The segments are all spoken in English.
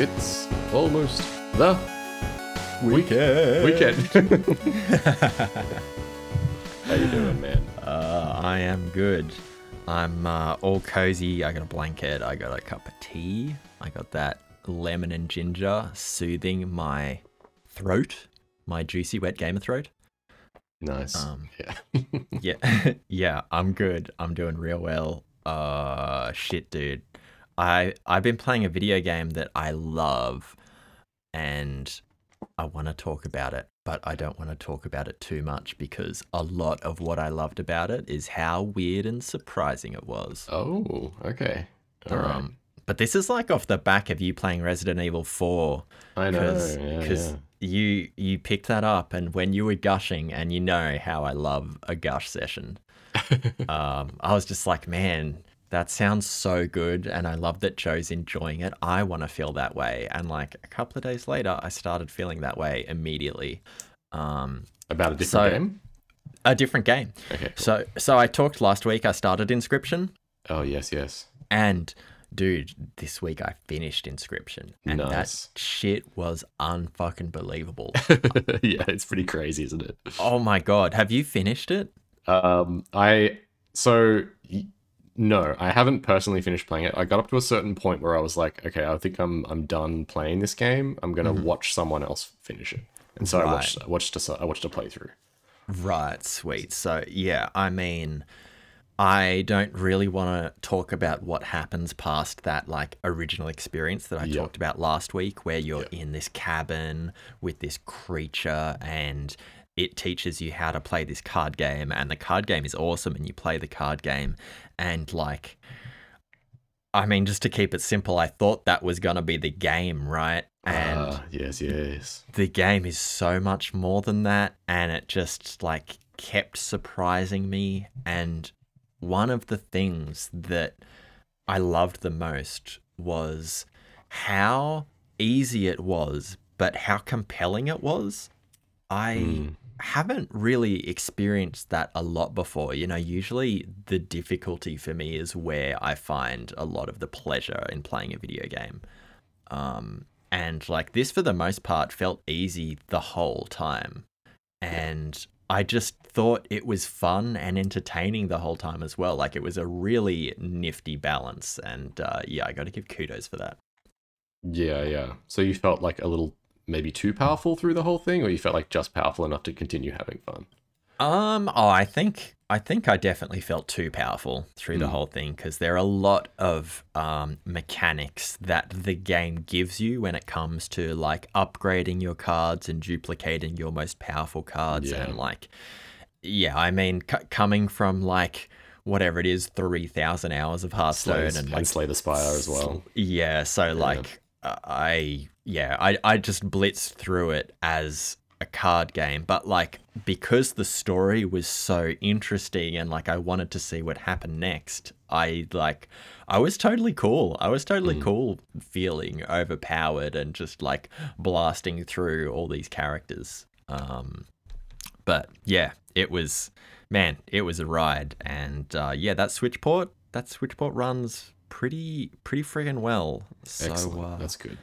It's almost the Weekend. weekend. How you doing, man? Uh, I am good. I'm uh, all cozy. I got a blanket. I got a cup of tea. I got that lemon and ginger soothing my throat, my juicy wet gamer throat. Nice. Um, yeah. Yeah, yeah, I'm good. I'm doing real well. Uh, shit, dude. I I've been playing a video game that I love, and I want to talk about it, but I don't want to talk about it too much because a lot of what I loved about it is how weird and surprising it was. Oh, okay. All right. Um, but this is like off the back of you playing Resident Evil 4 I know. because Yeah, yeah. you you picked that up and when you were gushing and you know how I love a gush session. um, I was just like, man, that sounds so good and I love that Joe's enjoying it. I want to feel that way. And like a couple of days later, I started feeling that way immediately. Um, About a different so- game? a different game. Okay. Cool. So so I talked last week I started Inscryption Oh, yes, yes. and dude, this week I finished Inscryption and Nice. that shit was unfucking believable. yeah, it's pretty crazy, isn't it? oh my god, have you finished it? Um, I so no, I haven't personally finished playing it. I got up to a certain point where I was like, okay, I think I'm I'm done playing this game. I'm gonna mm-hmm. watch someone else finish it, and so I watched I watched a, I watched a playthrough. Right, sweet. So, yeah, I mean, I don't really want to talk about what happens past that like original experience that I Yeah. talked about last week where you're in this cabin with this creature and it teaches you how to play this card game and the card game is awesome and you play the card game and like I mean just to keep it simple, I thought that was going to be the game, right? And Ah, yes, yes. the game is so much more than that and it just like kept surprising me and one of the things that I loved the most was how easy it was but how compelling it was I Mm. Haven't really experienced that a lot before. You know, usually the difficulty for me is where I find a lot of the pleasure in playing a video game. Um, and like this, for the most part, felt easy the whole time. And I just thought it was fun and entertaining the whole time as well. Like it was a really nifty balance. And uh, yeah, I got to give kudos for that. Yeah, yeah. So you felt like a little maybe too powerful through the whole thing, or you felt like just powerful enough to continue having fun? Um, oh, I think I think I definitely felt too powerful through the Mm. whole thing because there are a lot of um, mechanics that the game gives you when it comes to like upgrading your cards and duplicating your most powerful cards Yeah. and like, yeah, I mean, c- coming from like whatever it is, three thousand hours of Hearthstone Slay, and and like Slay the Spire as well. yeah, so like uh, I yeah, I I just blitzed through it as a card game, but like because the story was so interesting and like I wanted to see what happened next, I like I was totally cool. I was totally cool feeling overpowered and just like blasting through all these characters. Um but yeah, it was man, it was a ride and uh yeah, that switch port, that switch port runs pretty pretty friggin' well. So Excellent. uh, That's good.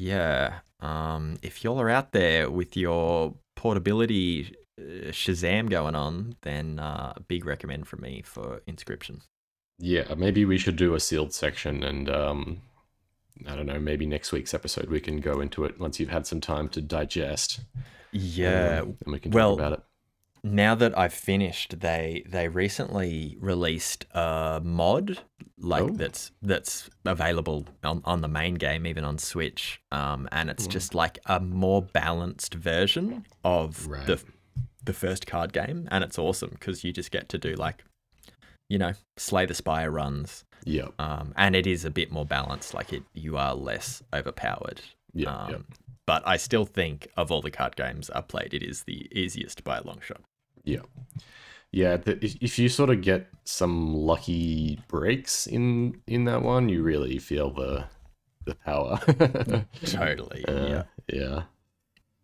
Yeah. Um, if y'all are out there with your portability uh, Shazam going on, then uh, big recommend from me for Inscryption. Yeah, maybe we should do a sealed section and um I don't know, maybe next week's episode we can go into it once you've had some time to digest. Yeah. um, and we can well, talk about it. Now that I've finished, they they recently released a mod like Oh. that's that's available on, on the main game, even on Switch. Um, and it's just like a more balanced version of Right. the the first card game, and it's awesome because you just get to do like, you know, slay the spire runs. Yeah, Um, and it is a bit more balanced. Like it, you are less overpowered. yeah, um, yeah. But I still think of all the card games I've played, it is the easiest by a long shot. Yeah. Yeah, the, if, if you sort of get some lucky breaks in in that one, you really feel the the power. Totally. Uh, yeah. yeah.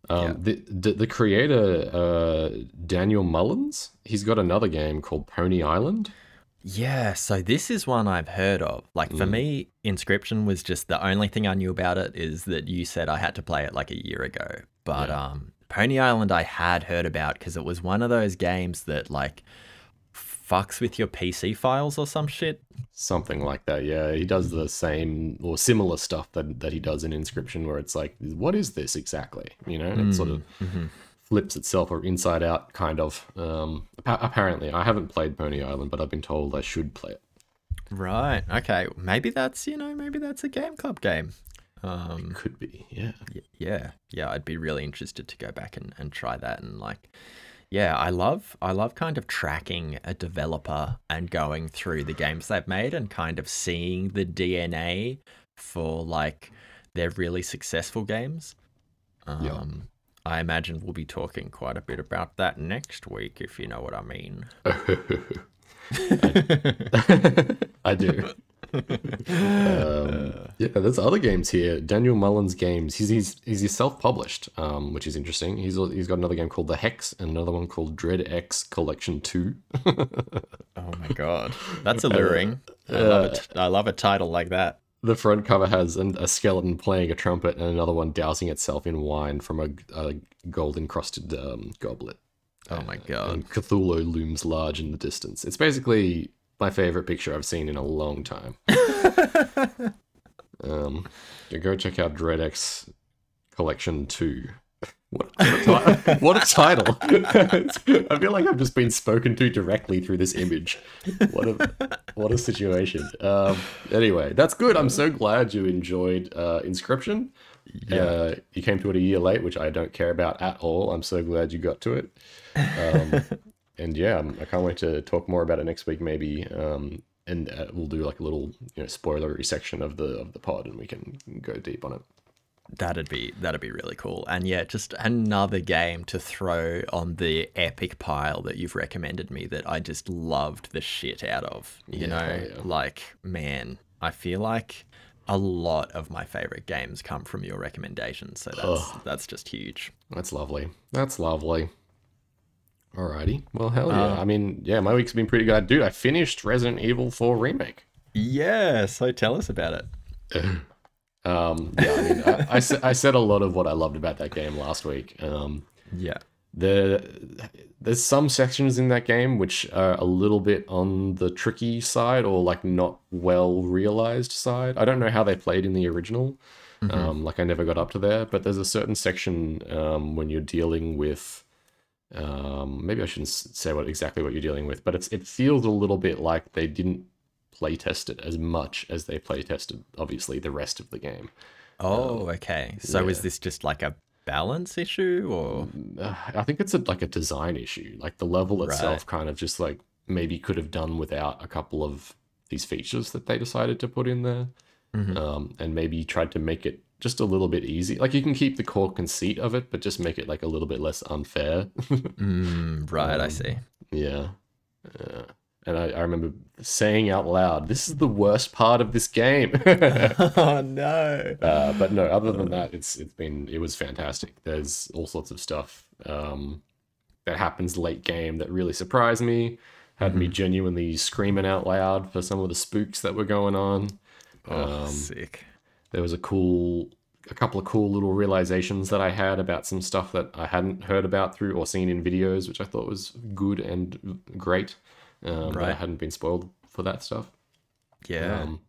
Um, Yeah. The, the the creator uh, Daniel Mullins, he's got another game called Pony Island. Yeah, so this is one I've heard of. Like for Mm. me, Inscryption was just the only thing I knew about it is that you said I had to play it like a year ago. But Yeah. um Pony Island I had heard about because it was one of those games that like fucks with your PC files or some shit. Something like that, yeah. He does the same or similar stuff that, that he does in Inscryption, where it's like, what is this exactly? You know, it sort of flips itself or inside out, kind of. Um, apparently, I haven't played Pony Island, but I've been told I should play it. Right. Okay. Maybe that's, you know, maybe that's a game club game. Um Could be, yeah. Yeah yeah i'd be really interested to go back and, and try that and like yeah i love i love kind of tracking a developer and going through the games they've made and kind of seeing the dna for like their really successful games um Yeah. i imagine we'll be talking quite a bit about that next week if you know what i mean I do. Um, yeah, there's other games here. Daniel Mullins games. He's he's he's self-published, um, which is interesting. He's he's got another game called The Hex and another one called Dread X Collection Two. oh my god that's alluring I, love it. I love a title like that the front cover has an, a skeleton playing a trumpet and another one dousing itself in wine from a, a gold encrusted um, goblet. oh my god And Cthulhu looms large in the distance. It's basically my favorite picture I've seen in a long time. um, yeah, go check out Dread X Collection 2. What, what, a, what a title! I feel like I've just been spoken to directly through this image. What a what a situation. Um, anyway, that's good. I'm so glad you enjoyed uh, Inscryption. Uh, you came to it a year late, which I don't care about at all. I'm so glad you got to it. Um, and yeah, I'm- can't wait to talk more about it next week, maybe. Um, and uh, we'll do like a little, you know, spoilery section of the of the pod, and we can go deep on it. That'd be that'd be really cool. And yeah, just another game to throw on the epic pile that you've recommended me that I just loved the shit out of. You Yeah, know, yeah. like man, I feel like a lot of my favorite games come from your recommendations, so that's that's just huge. That's lovely. That's lovely. Alrighty. Well, hell yeah. Um, I mean, yeah, my week's been pretty good. Dude, I finished Resident Evil 4 Remake. Yeah, so tell us about it. Um, yeah, I mean, I, I, I said a lot of what I loved about that game last week. Um, Yeah. the there's some sections in that game which are a little bit on the tricky side or like not well realized side. I don't know how they played in the original. Um, like I never got up to there, but there's a certain section um, when you're dealing with. Um, maybe I shouldn't say what exactly what you're dealing with, but it's it feels a little bit like they didn't play test it as much as they play tested obviously the rest of the game. Oh, okay. So is this just like a balance issue or Uh, I think it's a, like a design issue. Like the level itself kind of just like maybe could have done without a couple of these features that they decided to put in there. Mhm. Um, and maybe tried to make it just a little bit easy. Like you can keep the core conceit of it, but just make it like a little bit less unfair. Mm, right, I Um, see. yeah. Uh, and I, I remember saying out loud, this is the worst part of this game. oh no. Uh, but no, other than that, it's it's been it was fantastic. There's all sorts of stuff um, that happens late game that really surprised me. Had me genuinely screaming out loud for some of the spooks that were going on. Oh, Um, sick. There was a cool, a couple of cool little realizations that I had about some stuff that I hadn't heard about through or seen in videos, which I thought was good and great. Um, but I hadn't been spoiled for that stuff. Yeah. Um,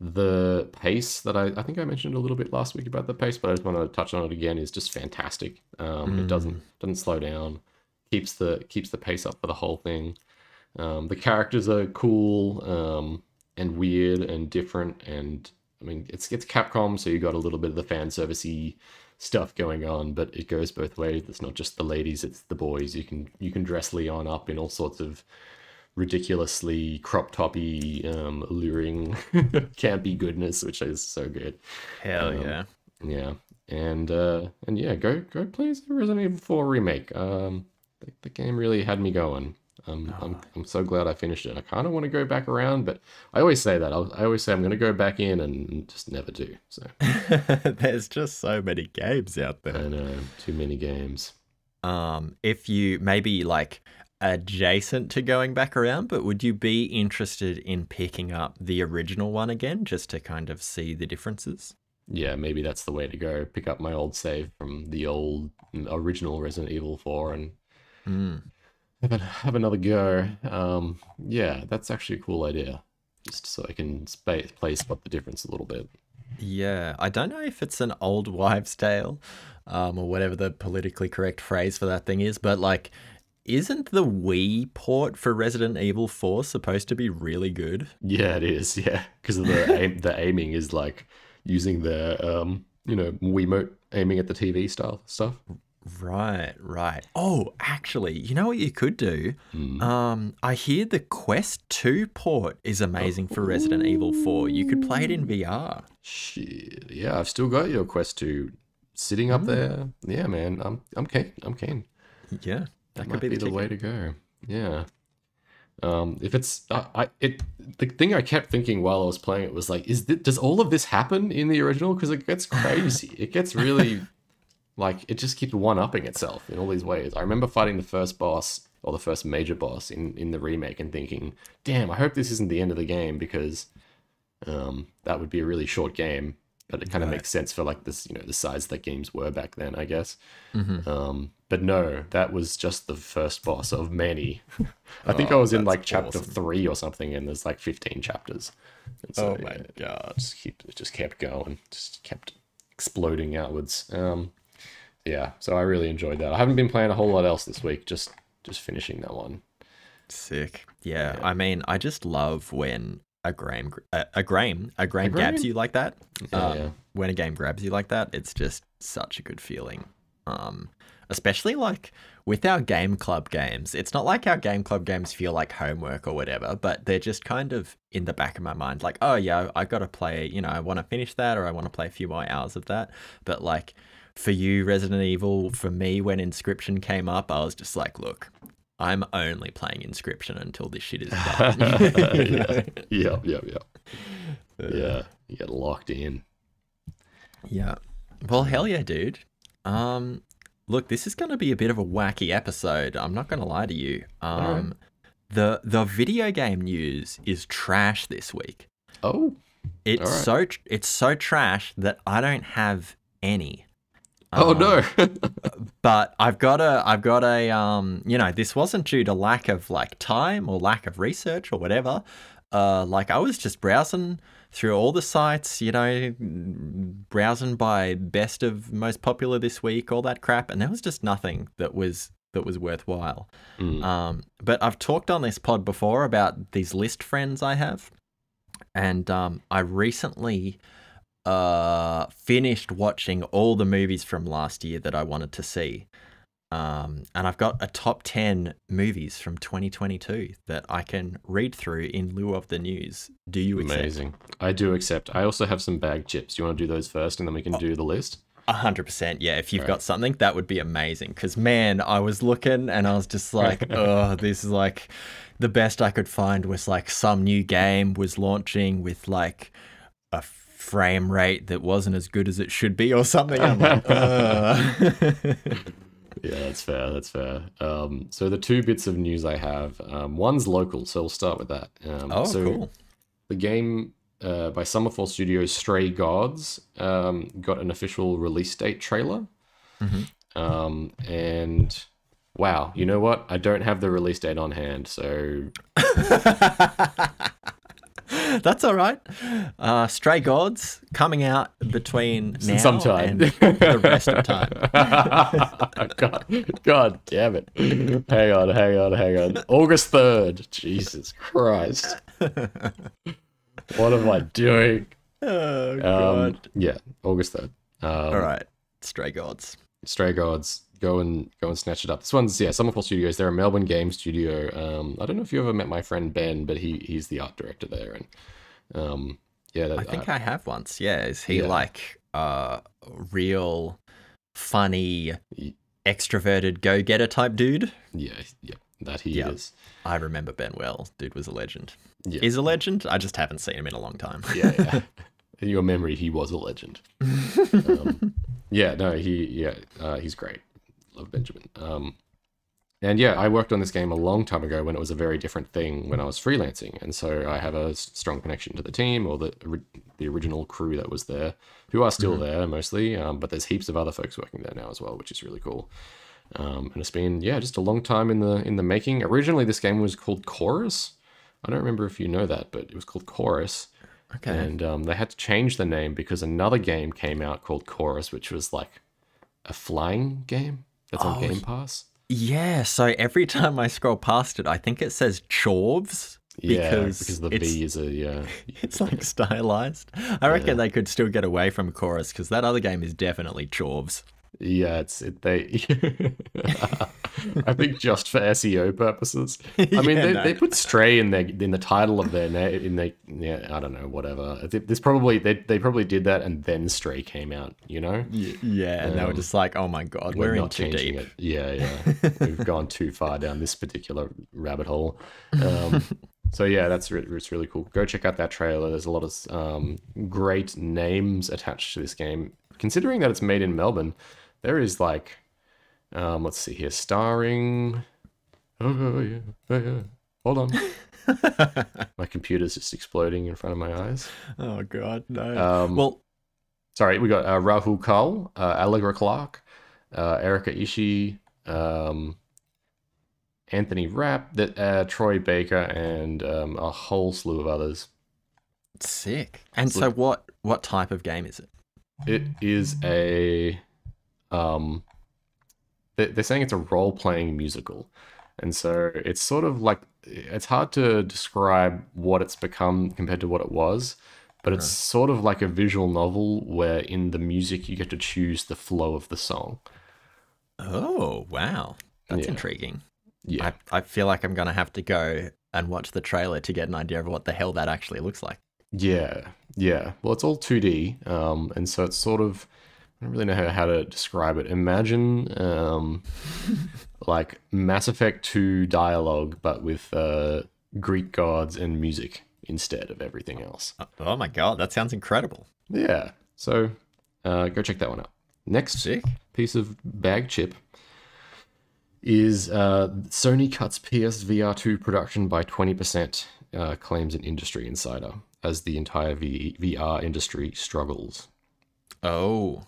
the pace that I, I think I mentioned a little bit last week about the pace, but I just want to touch on it again is just fantastic. Um, It doesn't doesn't slow down, keeps the keeps the pace up for the whole thing. Um, the characters are cool um, and weird and different, and I mean it's it's Capcom, so you got a little bit of the fan servicey stuff going on, but it goes both ways. It's not just the ladies; it's the boys. You can you can dress Leon up in all sorts of ridiculously crop toppy, um, alluring, campy goodness, which is so good. Hell um, yeah. Yeah, and uh, and yeah, go go play Resident Evil Four remake. Um, the, the game really had me going. Um, I'm I'm so glad I finished it. I kind of want to go back around, but I always say that. I'll, I always say I'm going to go back in, and just never do. So There's just so many games out there. I know too many games. Um, if you maybe like adjacent to going back around, but would you be interested in picking up the original one again just to kind of see the differences? Yeah, maybe that's the way to go. Pick up my old save from the old original Resident Evil 4 and Mm. Have, have another go. Um, yeah, that's actually a cool idea. Just so I can spa- play spot the difference a little bit. Yeah, I don't know if it's an old wives' tale, um, or whatever the politically correct phrase for that thing is, but like, isn't the Wii port for Resident Evil 4 supposed to be really good? Yeah, it is. Yeah, because the aim, the aiming is like using the um, you know, Wiimote aiming at the TV style stuff. Right, right. Oh, actually, you know what you could do? Mm. Um, I hear the Quest 2 port is amazing for Resident Evil 4. You could play it in VR. Shit. Yeah, I've still got your Quest 2 sitting up there. Yeah, man. I'm I'm keen. I'm keen. Yeah, that That could might be be, the, the, way to go. Yeah. Um, if it's, I, I, it, the thing I kept thinking while I was playing it was like, is this, does all of this happen in the original? Because it gets crazy. it gets really, like, it just keeps one upping itself in all these ways. I remember fighting the first boss or the first major boss in in the remake and thinking, damn, I hope this isn't the end of the game because, um, that would be a really short game. But it kind of Right. makes sense for like this, you know, the size that games were back then, I guess. Mhm. Um, but no, that was just the first boss of many. I think I Oh, was in like chapter awesome. three or something, and there's like 15 chapters. And Oh my it god. just keep it just kept going, just kept exploding outwards. Um, yeah, so I really enjoyed that. I haven't been playing a whole lot else this week, just just finishing that one. Sick. Yeah, Yeah. I mean, I just love when a game, a, a game, a game grabs you like that. Yeah, Um, yeah. When a game grabs you like that, it's just such a good feeling. Um, especially like with our game club games, it's not like our game club games feel like homework or whatever, but they're just kind of in the back of my mind, like, oh yeah, I got to play. You know, I want to finish that, or I want to play a few more hours of that. But like for you, Resident Evil, for me, when Inscryption came up, I was just like, look. I'm only playing Inscryption until this shit is done. Yeah, yep, yep, yep. Yeah, you get locked in. Yeah. Well, hell yeah, dude. Um, look, this is going to be a bit of a wacky episode. I'm not going to lie to you. Um, the the video game news is trash this week. Oh, It's Alright. so tr- it's so trash that I don't have any. Oh Um, no. But I've got a I've got a um you know this wasn't due to lack of like time or lack of research or whatever. Uh, like I was just browsing through all the sites, you know, browsing by best of most popular this week, all that crap, and there was just nothing that was that was worthwhile. Mm. Um, but I've talked on this pod before about these list friends I have, and um, I recently uh, finished watching all the movies from last year that I wanted to see. Um, and I've got a top 10 movies from 2022 that I can read through in lieu of the news. Do you accept? Amazing. I do accept. I also have some bag chips. Do you want to do those first and then we can do the list? A hundred percent. Yeah, if you've Right. got something, that would be amazing. Because man, I was looking and I was just like, oh, this is like the best I could find was like some new game was launching with like a frame rate that wasn't as good as it should be or something. I'm like, Yeah, that's fair. That's fair. Um, so the two bits of news I have, um, one's local, so we'll start with that. Um, oh, so cool. the game uh, by Summerfall Studios, Stray Gods, um, got an official release date trailer. Mhm. Um, and wow, you know what? I don't have the release date on hand, so That's all right. Uh, Stray Gods coming out between now sometime. and the rest of time. God, God damn it. Hang on, hang on, hang on. August 3rd. Jesus Christ. What am I doing? Oh Um, god. yeah, August 3rd. Um, all right, Stray Gods. Stray Gods, go and go and snatch it up. This one's yeah, Summerfall Studios. They're a Melbourne game studio. Um, I don't know if you ever met my friend Ben, but he he's the art director there, and um, yeah, that, I think I have once. Yeah, is he Yeah. like uh real funny extroverted go-getter type dude? yeah, yeah, that he Yeah. is. I remember Ben well. Dude was a legend. Yeah. Is a legend. I just haven't seen him in a long time. yeah, yeah. In your memory, he was a legend. um, yeah, no, he, yeah, uh, he's great. Love Benjamin. Um, and yeah, I worked on this game a long time ago when it was a very different thing when I was freelancing, and so I have a strong connection to the team or the the original crew that was there, who are still there mostly. Um, but there's heaps of other folks working there now as well, which is really cool. Um, and it's been yeah, just a long time in the in the making. Originally, this game was called Chorus. I don't remember if you know that, but it was called Chorus. Okay. And um, they had to change the name because another game came out called Chorus, which was like a flying game that's on oh, Game Pass. Yeah, so every time I scroll past it, I think it says Chorves Yeah, because, because the V is a yeah. it's like stylized. I reckon they could still get away from Chorus because that other game is definitely Chorves. Yeah, it's it, they. I think just for SEO purposes. I mean, Yeah, they, no. they put Stray in their in the title of their name. In their yeah, I don't know, whatever. This probably they they probably did that, and then Stray came out. You know, Yeah, and they were just like, oh my god, we're, in too deep. it. Yeah, yeah. We've gone too far down this particular rabbit hole. Um, so yeah, that's re- it's really cool. Go check out that trailer. There's a lot of um, great names attached to this game. Considering that it's made in Melbourne, there is like, um, let's see here, starring. Oh yeah, oh, yeah. Hold on. my computer's just exploding in front of my eyes. Oh god, no. Um, well, Sorry, we got uh, Rahul Kohli, uh, Allegra Clark, uh, Erika Ishii, um, Anthony Rapp, that uh, Troy Baker, and um, a whole slew of others. sick. And so, what what type of game is it? It is a, um, they- they're saying it's a role playing musical, and so it's sort of like it's hard to describe what it's become compared to what it was. But it's sort of like a visual novel where in the music you get to choose the flow of the song. Oh wow, that's Yeah. intriguing. Yeah. I I feel like I'm gonna have to go and watch the trailer to get an idea of what the hell that actually looks like. Yeah, yeah. Well, it's all 2D, um, and so it's sort of I don't really know how, how to describe it. Imagine um, like Mass Effect 2 dialogue, but with uh, Greek gods and music instead of everything else. Oh my god, that sounds incredible. Yeah. So uh, go check that one out. Next Sick. piece of bag chip is uh, Sony cuts PSVR 2 production by 20%, uh, claims an industry insider, as the entire v- VR industry struggles. Oh.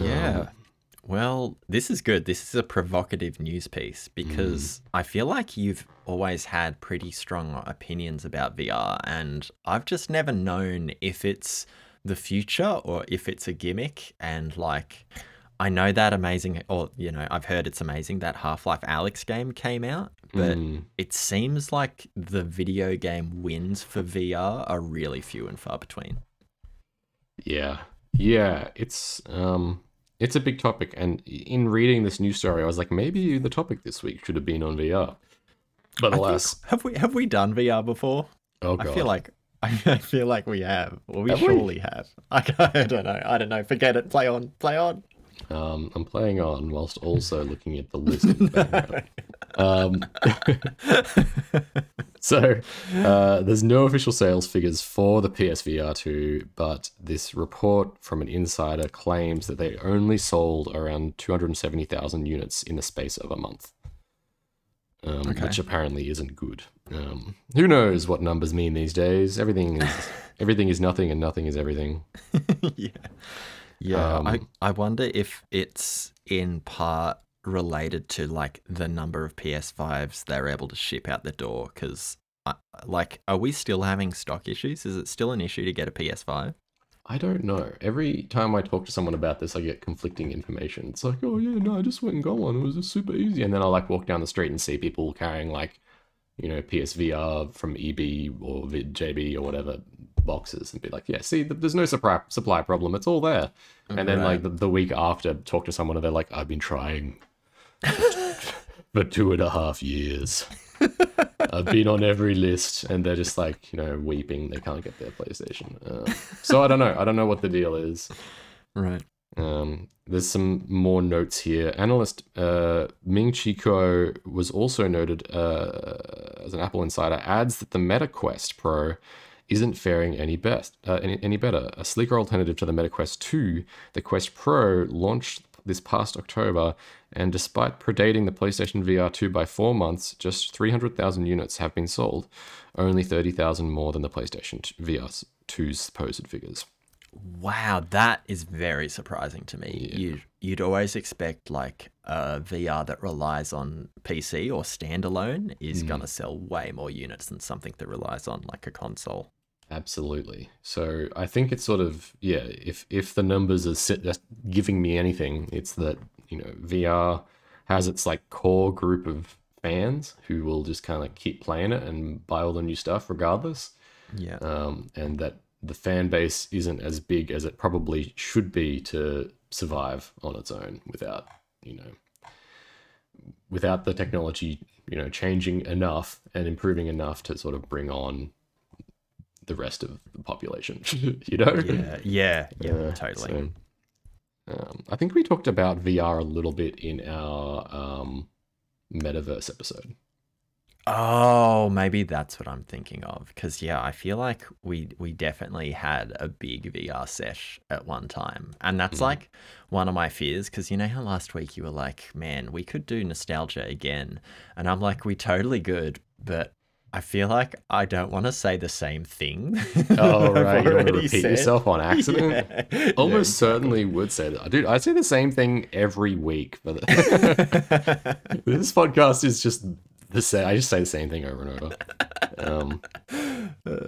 Yeah. Um, well, this is good. This is a provocative news piece because I feel like you've always had pretty strong opinions about VR, and I've just never known if it's the future or if it's a gimmick. And like, I know that amazing, or you know, I've heard it's amazing that Half-Life Alyx game came out, but Mm. it seems like the video game wins for VR are really few and far between. Yeah, yeah, it's um, it's a big topic, and in reading this news story, I was like, maybe the topic this week should have been on VR. But I think- alas, have we have we done VR before? oh god, I feel like I feel like we have. Well, we Have we? surely have. I, I don't know. I don't know. Forget it. Play on. Play on. um, I'm playing on whilst also looking at the list. the. Um, so uh, there's no official sales figures for the PSVR 2, but this report from an insider claims that they only sold around 270,000 units in the space of a month, um, Okay. which apparently isn't good. Um, who knows what numbers mean these days? Everything is everything is nothing, and nothing is everything. yeah. Yeah. I, Um, I wonder if it's in part related to like the number of PS5s they're able to ship out the door. Because, uh, like, are we still having stock issues? Is it still an issue to get a PS5? I don't know. Every time I talk to someone about this, I get conflicting information. It's like, oh yeah, no, I just went and got one. It was just super easy. And then I like walk down the street and see people carrying like, you know, PSVR from EB or JB or whatever boxes and be like, yeah, see, there's no supply supply problem. It's all there. And then like the, the week after, talk to someone and they're like, I've been trying for two and a half years. I've been on every list, and they're just like, you know, weeping. They can't get their PlayStation. Uh, so I don't know. I don't know what the deal is. Right. Um, there's some more notes here. Analyst uh, Ming Chi Kuo was also noted uh, as an Apple insider. Adds that the Meta Quest Pro isn't faring any best, uh, any, any better. A sleeker alternative to the Meta Quest 2, the Quest Pro launched this past October, and despite predating the PlayStation VR 2 by four months, just 300,000 units have been sold, only 30,000 more than the PlayStation VR 2's supposed figures. Wow, that is very surprising to me. Yeah. You you'd always expect like a VR that relies on PC or standalone is mm. gonna sell way more units than something that relies on like a console. Absolutely. So I think it's sort of yeah. If if the numbers are giving me anything, it's that you know VR has its like core group of fans who will just kind of keep playing it and buy all the new stuff regardless. Yeah. Um, and that the fan base isn't as big as it probably should be to survive on its own without you know without the technology you know changing enough and improving enough to sort of bring on the rest of the population. you know? Yeah, yeah, yeah, uh, totally. So, um, I think we talked about VR a little bit in our um, metaverse episode. Oh, maybe that's what I'm thinking of. Because yeah, I feel like we we definitely had a big VR sesh at one time, and that's mm. like one of my fears. Because you know how last week you were like, "Man, we could do nostalgia again," and I'm like, "We totally good," but I feel like I don't want to say the same thing. Oh right, you want to repeat said. yourself on accident. Yeah. Almost yeah, certainly would say that, dude. I say the same thing every week, but this podcast is just the same. I just say the same thing over and over. Um,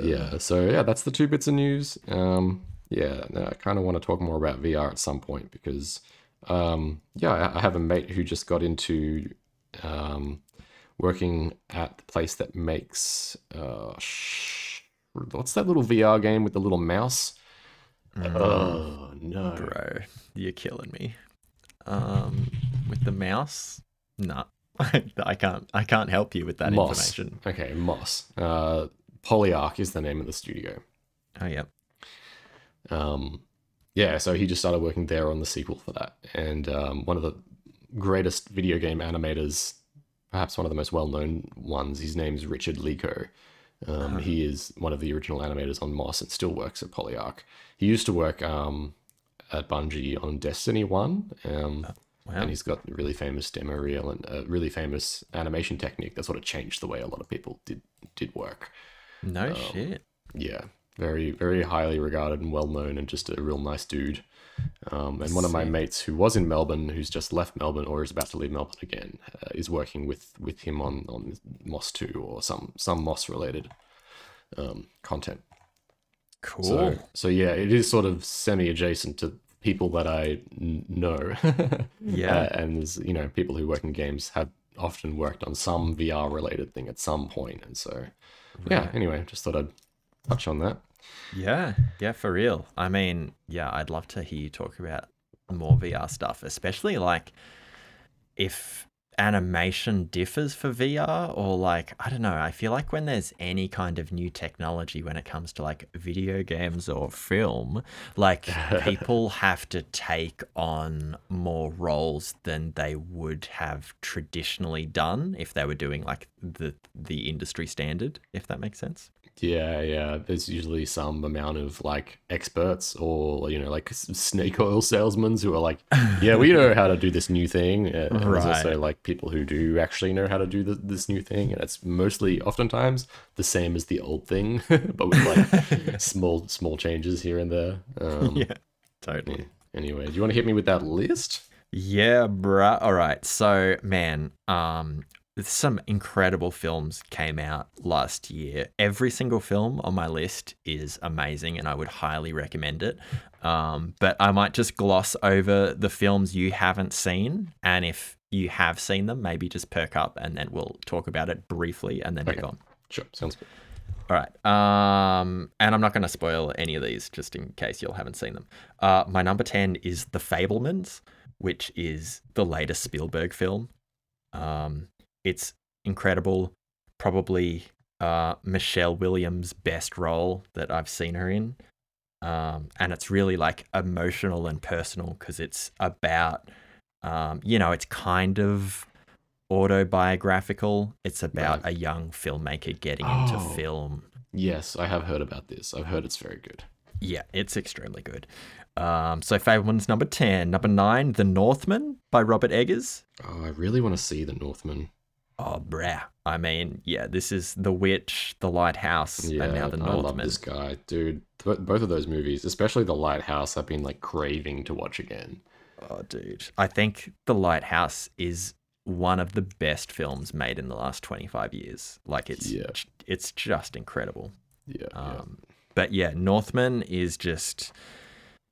yeah. So yeah, that's the two bits of news. Um, yeah, I kind of want to talk more about VR at some point because, um, yeah, I have a mate who just got into um, working at the place that makes uh, sh- what's that little VR game with the little mouse? Mm. Oh no, bro, you're killing me. Um, with the mouse, nah, I can't. I can't help you with that Moss. information. Okay, Moss. Uh, Polyarc is the name of the studio. Oh yeah. Um, yeah. So he just started working there on the sequel for that, and um, one of the greatest video game animators perhaps one of the most well-known ones. His name's Richard Lico. Um, uh-huh. He is one of the original animators on Moss and still works at Polyarc. He used to work um, at Bungie on Destiny One, um, oh, wow. and he's got a really famous demo reel and a really famous animation technique that sort of changed the way a lot of people did did work. No um, shit. Yeah, very very highly regarded and well known, and just a real nice dude. Um, and one of my mates who was in Melbourne, who's just left Melbourne or is about to leave Melbourne again, uh, is working with with him on on Moss two or some some Moss related um, content. Cool. So, so yeah, it is sort of semi adjacent to people that I n- know. yeah, uh, and there's you know people who work in games have often worked on some VR related thing at some point, and so right. yeah. Anyway, just thought I'd touch on that. Yeah, yeah, for real. I mean, yeah, I'd love to hear you talk about more VR stuff, especially like if animation differs for VR or like I don't know, I feel like when there's any kind of new technology when it comes to like video games or film, like people have to take on more roles than they would have traditionally done if they were doing like the the industry standard, if that makes sense. Yeah, yeah. There's usually some amount of like experts or you know like snake oil salesmen who are like, yeah, we know how to do this new thing. Uh, and right. There's also like people who do actually know how to do the, this new thing, and it's mostly oftentimes the same as the old thing, but with like small small changes here and there. Um, yeah, totally. Yeah. Anyway, do you want to hit me with that list? Yeah, bruh. All right. So, man, um, some incredible films came out last year. Every single film on my list is amazing, and I would highly recommend it. Um, but I might just gloss over the films you haven't seen, and if you have seen them, maybe just perk up, and then we'll talk about it briefly, and then okay. move on. Sure, sounds good. All right. Um, and I'm not going to spoil any of these just in case you all haven't seen them. Uh, my number 10 is The Fabelmans, which is the latest Spielberg film. Um, it's incredible. Probably uh, Michelle Williams' best role that I've seen her in. Um, and it's really like emotional and personal because it's about, um, you know, it's kind of autobiographical. It's about right. a young filmmaker getting oh, into film. Yes, I have heard about this. I've heard it's very good. Yeah, it's extremely good. Um, so Fabelmans number 10. Number 9, The Northman by Robert Eggers. Oh, I really want to see The Northman. Oh, bruh. I mean, yeah, this is The Witch, The Lighthouse, Yeah, and now The I love this guy, dude. Th- both of those movies, especially The Lighthouse, I've been like craving to watch again. Oh, dude. I think The Lighthouse is one of the best films made in the last 25 years. Like, it's, Yeah. it's just incredible. Yeah, yeah. Um, But yeah, Northman is just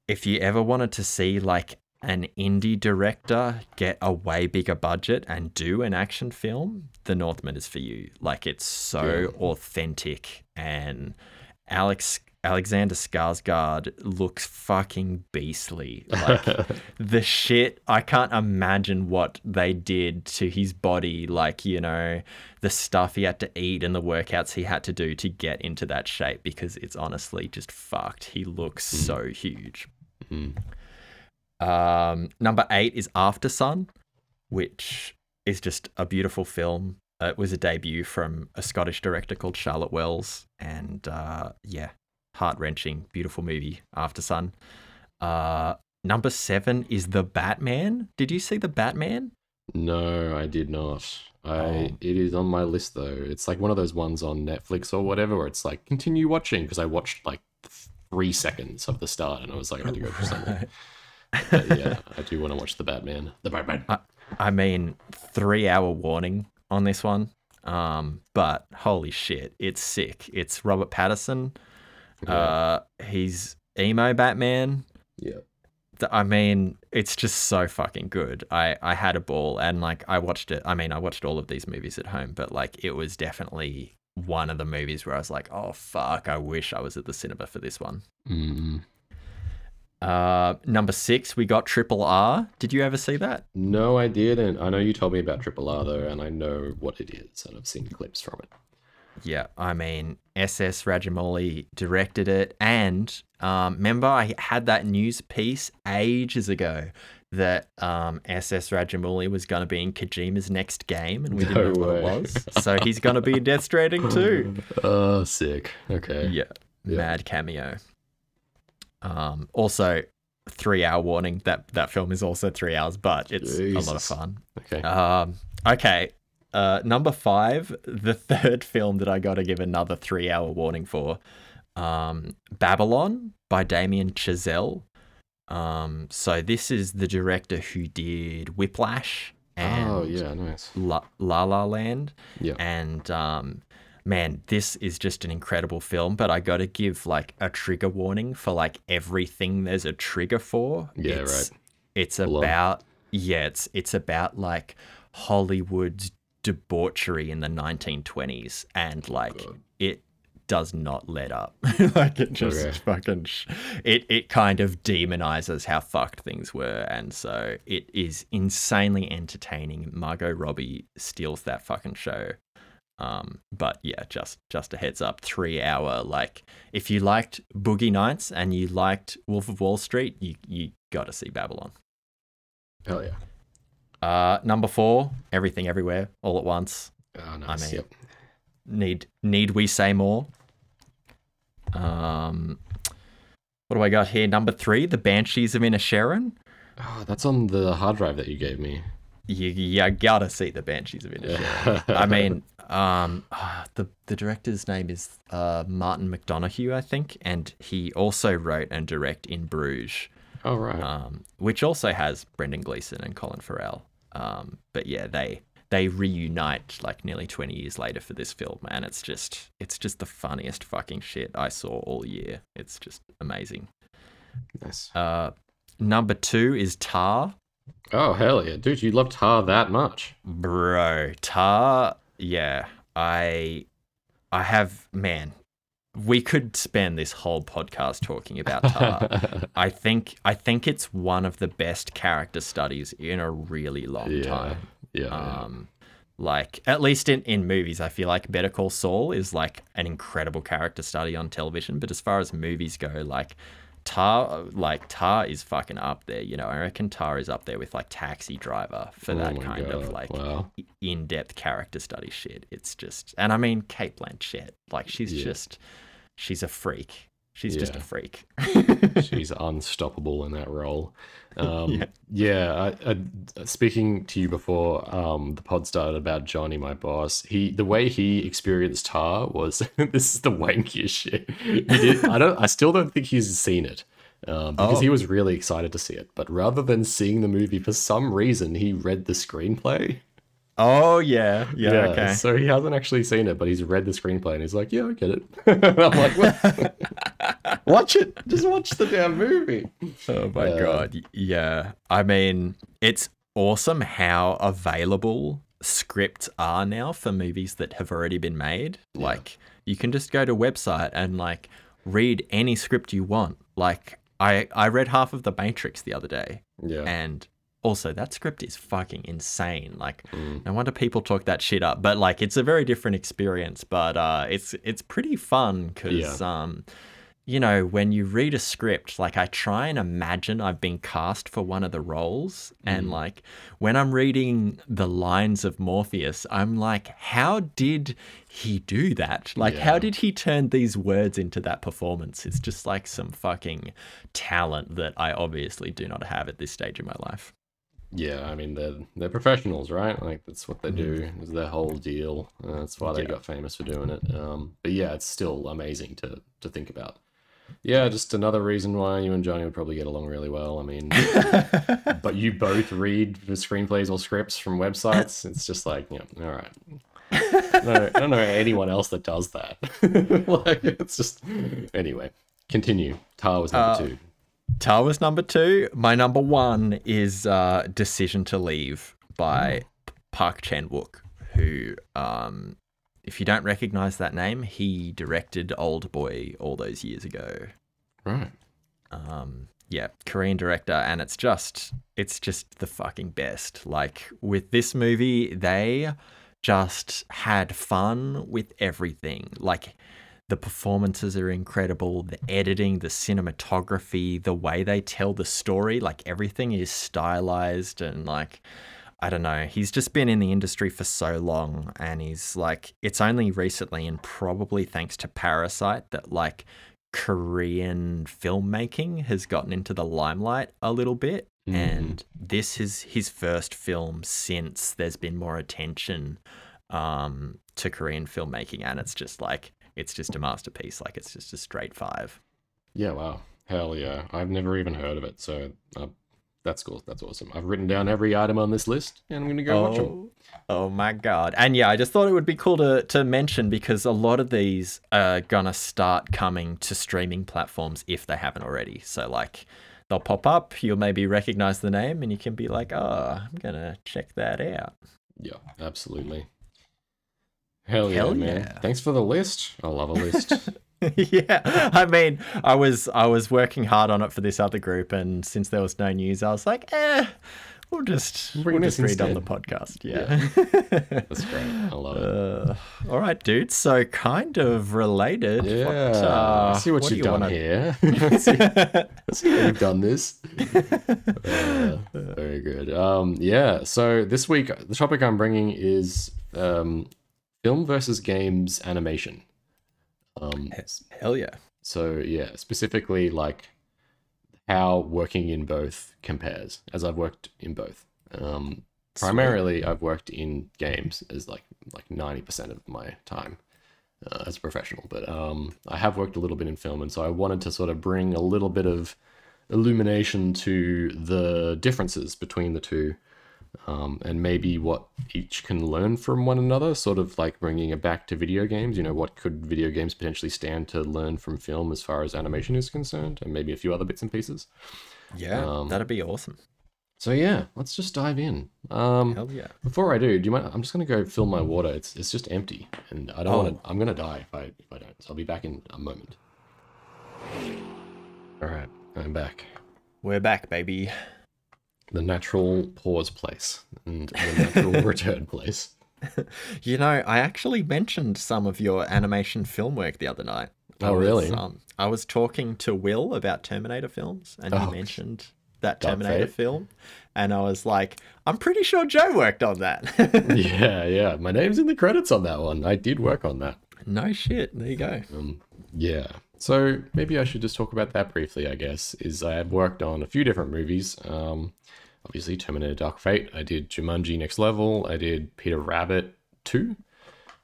if you ever wanted to see like an indie director get a way bigger budget and do an action film, The Northman is for you. Like it's so authentic and Alex Alexander Skarsgård looks fucking beastly. Like the shit I can't imagine what they did to his body like you know the stuff he had to eat and the workouts he had to do to get into that shape because it's honestly just fucked he looks so huge Mhm. Um number 8 is Aftersun which is just a beautiful film Uh, it was a debut from a Scottish director called Charlotte Wells and uh yeah heart-wrenching beautiful movie Aftersun uh Number seven is the Batman. Did you see the Batman? No, I did not. I Oh. it is on my list though. It's like one of those ones on Netflix or whatever where it's like continue watching because I watched like three seconds of the start and I was like I had to go for something. But yeah, I do want to watch the Batman. The Batman. I mean, three hour warning on this one. Um, but holy shit, it's sick. It's Robert Pattinson. Uh, he's emo Batman. yeah. I mean, it's just so fucking good. I, I had a ball and like I watched it. I mean, I watched all of these movies at home, but like it was definitely one of the movies where I was like, oh fuck, I wish I was at the cinema for this one. Mm. Uh, number six, we got Triple R. Did you ever see that? No, I didn't. I know you told me about Triple R though, and I know what it is, and I've seen clips from it. Yeah, I mean, SS Rajamouli directed it. And um, remember, I had that news piece ages ago that um, SS Rajamouli was going to be in Kojima's next game, and we didn't No know what it was. So he's going to be in Death Stranding too. Oh, sick. Okay. Yeah, Yeah. mad cameo. Um, also, three hour warning. That that film is also three hours, but it's a lot of fun. Okay. Um, okay. Uh, number five, the third film that I got to give another three hour warning for um, Babylon by Damien Chazelle. Um, so this is the director who did Whiplash and oh yeah, nice. La, La La Land. Yeah. And um, man, this is just an incredible film. But I got to give like a trigger warning for like everything there's a trigger for. Yeah, it's, right. It's about yeah, it's it's about like Hollywood's debauchery in the 1920s, and like God. it does not let up. like it just Okay. fucking sh- it it kind of demonizes how fucked things were, and so it is insanely entertaining. Margot Robbie steals that fucking show. Um, but yeah, just just a heads up, three hour. Like, if you liked Boogie Nights and you liked Wolf of Wall Street, you you got to see Babylon. Hell yeah. Uh, number four, Everything Everywhere All at Once. Oh, nice. mean- yep. Need need we say more? Um, what do I got here? Number three, The Banshees of Inisherin. Oh, that's on the hard drive that you gave me. You, you gotta see The Banshees of Inisherin. I mean, um, ah, the the director's name is uh, Martin McDonagh, I think, and he also wrote and directed In Bruges, oh right. um, which also has Brendan Gleeson and Colin Farrell. Um, but yeah, they they reunite like nearly 20 years later for this film, and it's just it's just the funniest fucking shit I saw all year. It's just amazing. nice. Uh, number two is Tar. Oh hell yeah, dude! You loved Tar that much? Bro, Tar, yeah. I I have man, we could spend this whole podcast talking about Tar. I think I think it's one of the best character studies in a really long yeah. time. Yeah. yeah. Um like at least in, in movies, I feel like Better Call Saul is like an incredible character study on television. But as far as movies go, like Tar like Tar is fucking up there, you know. I reckon Tar is up there with like Taxi Driver for Oh that kind of God, like wow. in depth character study shit. It's just and I mean Cate Blanchett, like she's Yeah. just she's a freak. She's just a freak. She's unstoppable in that role. Um, yeah, I, I, speaking to you before um, the pod started about Johnny, my boss. He the way he experienced Tar was this is the wankiest shit. He did, I don't. I still don't think he's seen it um, because Oh. he was really excited to see it. But rather than seeing the movie, for some reason, he read the screenplay. Oh yeah, yeah, okay. So he hasn't actually seen it, but he's read the screenplay and he's like, "Yeah, I get it." I'm like, "What? "Watch it. Just watch the damn movie." Oh my Uh, god. Yeah. I mean, it's awesome how available scripts are now for movies that have already been made. Like you can just go to a website and like read any script you want. Like I I read half of The Matrix the other day Yeah. and also that script is fucking insane. Like Mm. no wonder people talk that shit up. But like it's a very different experience, but uh it's it's pretty fun cuz um you know, when you read a script, like I try and imagine I've been cast for one of the roles. Mm. And like when I'm reading the lines of Morpheus, I'm like, how did he do that? Like, how did he turn these words into that performance? It's just like some fucking talent that I obviously do not have at this stage in my life. Yeah, I mean they're they're professionals, right? Like that's what they do. Is their whole deal. Uh, that's why they Mm-hmm. Yeah. got famous for doing it. Um, but yeah, it's still amazing to to think about. Yeah, just another reason why you and Johnny would probably get along really well. I mean, but you both read the screenplays or scripts from websites. It's just like, yeah, all right. no, I don't know anyone else that does that. like, it's just anyway. Continue. Tar was number Uh, two. Tar was number two. My number one is uh, Decision to Leave by Park Chan Wook, who, um, if you don't recognize that name, he directed Old Boy all those years ago. Right. Um, yeah, Korean director, and it's just, it's just the fucking best. Like with this movie, they just had fun with everything. Like the performances are incredible, the editing, the cinematography, the way they tell the story, like everything is stylized and like I don't know. He's just been in the industry for so long and he's like it's only recently and probably thanks to Parasite that like Korean filmmaking has gotten into the limelight a little bit Mhm. and this is his first film since there's been more attention um to Korean filmmaking and it's just like it's just a masterpiece like it's just a straight 5. Yeah, wow. Hell yeah. I've never even heard of it, so uh, that's cool. That's awesome. I've written down every item on this list, and I'm going to go watch them. Oh, oh my god! And yeah, I just thought it would be cool to to mention because a lot of these are gonna start coming to streaming platforms if they haven't already. So like, they'll pop up. You'll maybe recognize the name, and you can be like, "Oh, I'm gonna check that out." Yeah, absolutely. Hell yeah, Hell man. yeah. Thanks for the list. I love a list. yeah, I mean, I was I was working hard on it for this other group, and since there was no news, I was like, "Eh, we'll just we'll just read on the podcast." Yeah. That's great. I love it. Uh, all right, dude. So kind of related. Yeah. What, uh, I see what, do you've you done wanna- here. I see, see how you've done this. Uh, very good. Um, yeah. So this week, the topic I'm bringing is um, film versus games animation. Um, Hell yeah. So yeah, specifically like how working in both compares, as I've worked in both. Um, primarily, I've worked in games as like like ninety percent of my time uh, as a professional, but um, I have worked a little bit in film, and so I wanted to sort of bring a little bit of illumination to the differences between the two. Um, and maybe what each can learn from one another, sort of like bringing it back to video games. You know, what could video games potentially stand to learn from film as far as animation is concerned, and maybe a few other bits and pieces. Yeah, Um, that'd be awesome. So yeah, let's just dive in. Um, Hell yeah. before I do, do you mind? I'm just gonna go fill my water. It's it's just empty, and I don't Oh. want to. I'm gonna die if I if I don't. So I'll be back in a moment. All right, I'm back. We're back, baby. The natural pause place and the natural return place. You know, I actually mentioned some of your animation film work the other night. I Oh, was, really? Um, I was talking to Will about Terminator films, and Oh. he mentioned that Terminator film, and I was like, I'm pretty sure Joe worked on that. yeah, yeah. My name's in the credits on that one. I did work on that. no shit. There you go. Um, yeah, So maybe I should just talk about that briefly. I guess is I have worked on a few different movies. Um, obviously Terminator: Dark Fate. I did Jumanji: Next Level. I did Peter Rabbit Two.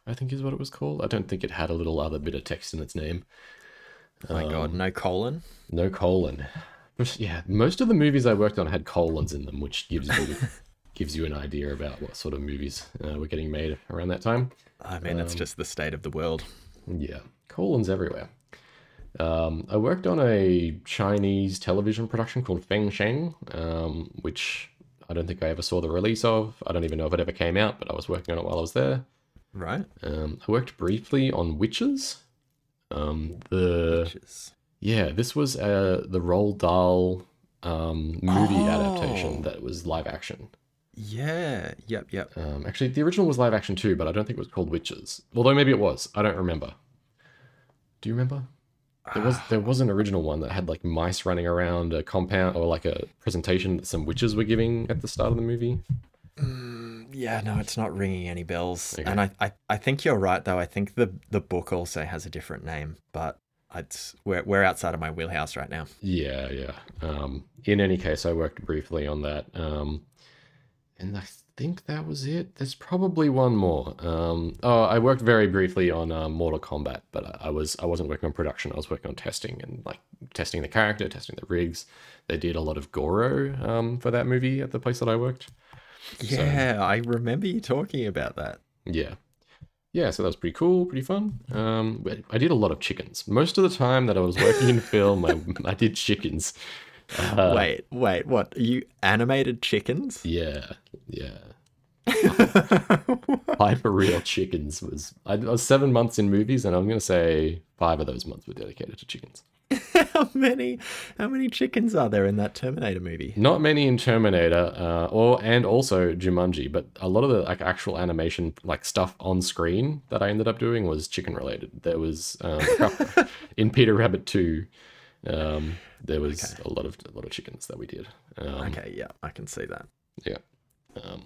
I think is what it was called. I don't think it had a little other bit of text in its name. Oh my god, no colon. No colon. Yeah, most of the movies I worked on had colons in them, which gives you gives you an idea about what sort of movies uh, were getting made around that time. I mean, it's just the state of the world. Yeah, colons everywhere. Um, I worked on a Chinese television production called Feng Sheng, um, which I don't think I ever saw the release of. I don't even know if it ever came out, but I was working on it while I was there. Right? Um, I worked briefly on Witches. Um, the Witches. yeah, this was uh, the Roald Dahl um, movie Oh. adaptation that was live action. Yeah. Yep. Yep. Um, actually, the original was live action too, but I don't think it was called Witches. Although maybe it was. I don't remember. Do you remember? There was there was an original one that had like mice running around a compound or like a presentation that some witches were giving at the start of the movie. Yeah. No, it's not ringing any bells. Okay. And I, I, I think you're right though. I think the the book also has a different name, but it's we're we're outside of my wheelhouse right now. Yeah, yeah. Um, in any case, I worked briefly on that, um, and I think that was it. There's probably one more. Um, oh, I worked very briefly on uh, Mortal Kombat, but I, I was I wasn't working on production. I was working on testing and like testing the character, testing the rigs. They did a lot of Goro um, for that movie at the place that I worked. Yeah, I remember you talking about that. Yeah. Yeah, so that was pretty cool, pretty fun. Um, I did a lot of chickens. Most of the time that I was working in film, I, I did chickens. Uh, wait, wait, what? You animated chickens? Yeah, yeah. Hyper real chickens was. I, I was seven months in movies, and I'm gonna say five of those months were dedicated to chickens. how many how many chickens are there in that Terminator movie? Not many in Terminator, uh, or and also Jumanji, but a lot of the like actual animation, like stuff on screen that I ended up doing was chicken related. There was um, in Peter Rabbit two. Um, there was a lot of a lot of chickens that we did. Um, Okay, yeah, I can see that. Yeah. Um,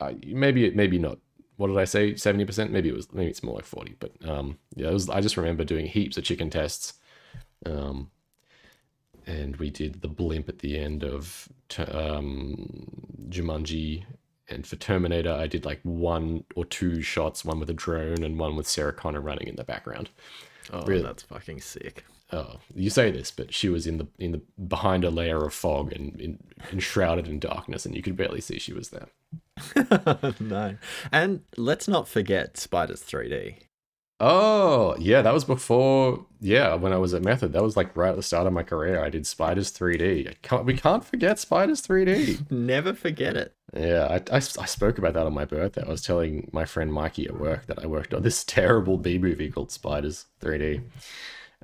I, maybe maybe not. What did I say? Seventy percent? Maybe it was. Maybe it's more like forty. But um, yeah, it was. I just remember doing heaps of chicken tests. Um, and we did the blimp at the end of um, Jumanji, and for Terminator, I did like one or two shots, one with a drone and one with Sarah Connor running in the background. Oh, Really? that's fucking sick. Oh, you say this, but she was in the in the behind a layer of fog and in, enshrouded in darkness, and you could barely see she was there. no. And let's not forget Spiders 3D. Oh, yeah, that was before. Yeah, when I was at Method, that was like right at the start of my career. I did Spiders 3D. I can't, we can't forget Spiders 3D. Never forget it. yeah, I, I, I spoke about that on my birthday. I was telling my friend Mikey at work that I worked on this terrible B movie called Spiders 3D.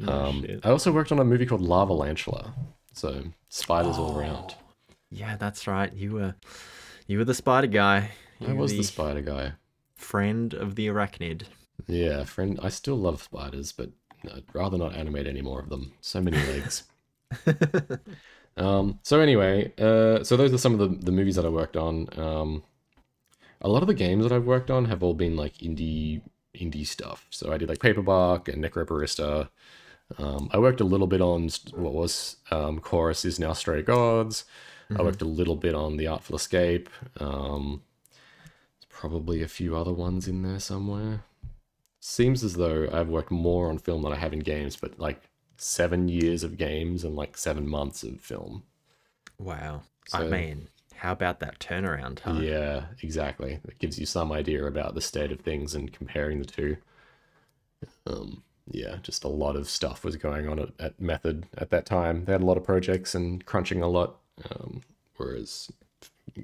Um. I also worked on a movie called Lavalantula. So spiders all around. Yeah, that's right. You were you were the spider guy. You I was the spider guy. friend of the arachnid. Yeah, friend. I still love spiders, but I'd rather not animate any more of them. So many legs. um. So anyway, uh, so those are some of the the movies that I worked on. Um, a lot of the games that I've worked on have all been like indie indie stuff. So I did like Paperbark and Necrobarista. Um, I worked a little bit on what was um, Chorus is now Stray Gods. I worked a little bit on The Artful Escape. Um, there's probably a few other ones in there somewhere. Seems as though I've worked more on film than I have in games, but like seven years of games and like seven months of film. Wow. I mean, how about that turnaround time? Yeah, exactly. It gives you some idea about the state of things and comparing the two. Um, yeah, just a lot of stuff was going on at, at Method at that time. They had a lot of projects and crunching a lot. Um, whereas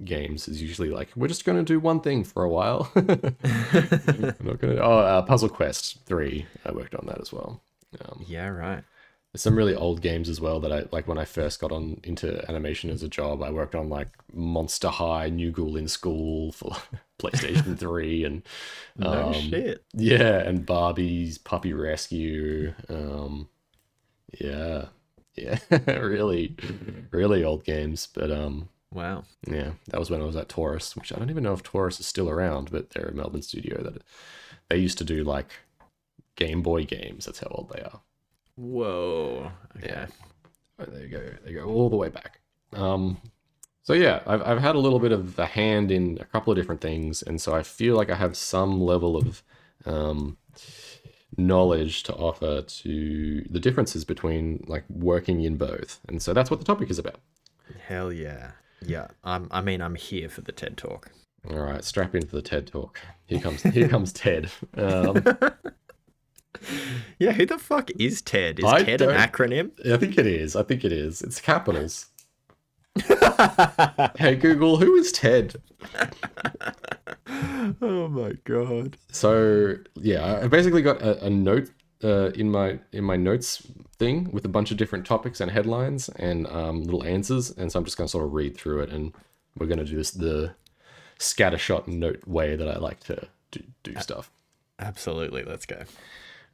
games is usually like, we're just going to do one thing for a while. We're not gonna. Oh, uh, Puzzle Quest three. I worked on that as well. Um, Yeah, right. There's some really old games as well that I like when I first got on into animation as a job. I worked on like Monster High, New Ghoul in School for PlayStation 3 and No um, shit. yeah, and Barbie's Puppy Rescue. Um yeah. Yeah, really really old games, but um Wow. yeah, that was when I was at Torus, which I don't even know if Torus is still around, but they're a Melbourne studio that they used to do like Game Boy games. That's how old they are. Whoa. Okay. Yeah. There you go. There you go. All the way back. Um, so yeah, I've I've had a little bit of a hand in a couple of different things, and so I feel like I have some level of um, knowledge to offer to the differences between like working in both, and so that's what the topic is about. Hell yeah. Yeah. I'm, I mean, I'm here for the TED Talk. All right, strap in for the TED talk. Here comes here comes Ted. Um, Yeah, who the fuck is TED? Is I TED an acronym? I think it is. I think it is. It's capitals. hey Google, who is Ted? oh my god. So yeah, I- basically got a, a note uh, in my in my notes thing with a bunch of different topics and headlines and um, little answers, and so I'm just gonna sort of read through it, and we're gonna do this the scattershot note way that I like to do, do stuff. Absolutely. Let's go.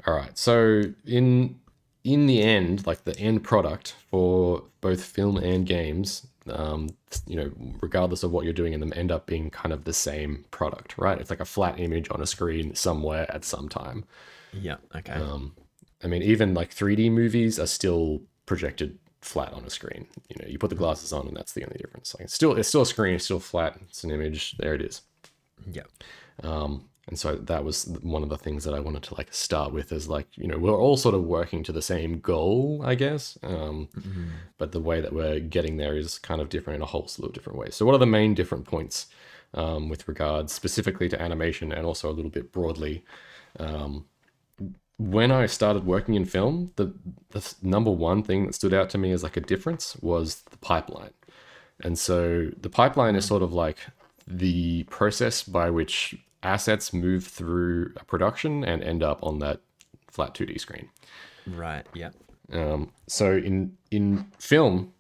All right. So in in the end, like the end product for both film and games, um, you know, regardless of what you're doing in them, end up being kind of the same product, right? It's like a flat image on a screen somewhere at some time. Yeah. Okay. Um, I mean, even like 3D movies are still projected flat on a screen. You know, you put the glasses on, and that's the only difference. Like, it's still it's still a screen, it's still flat. It's an image. There it is. yeah. Um, and so that was one of the things that I wanted to like start with is like, you know, we're all sort of working to the same goal, I guess. Um, but the way that we're getting there is kind of different in a whole slew of different ways. So what are the main different points um, with regards specifically to animation and also a little bit broadly? Um, when I started working in film, the, the number one thing that stood out to me as like a difference was the pipeline. And so the pipeline is sort of like the process by which assets move through a production and end up on that flat 2D screen. Right. Yeah. Um, so in in film,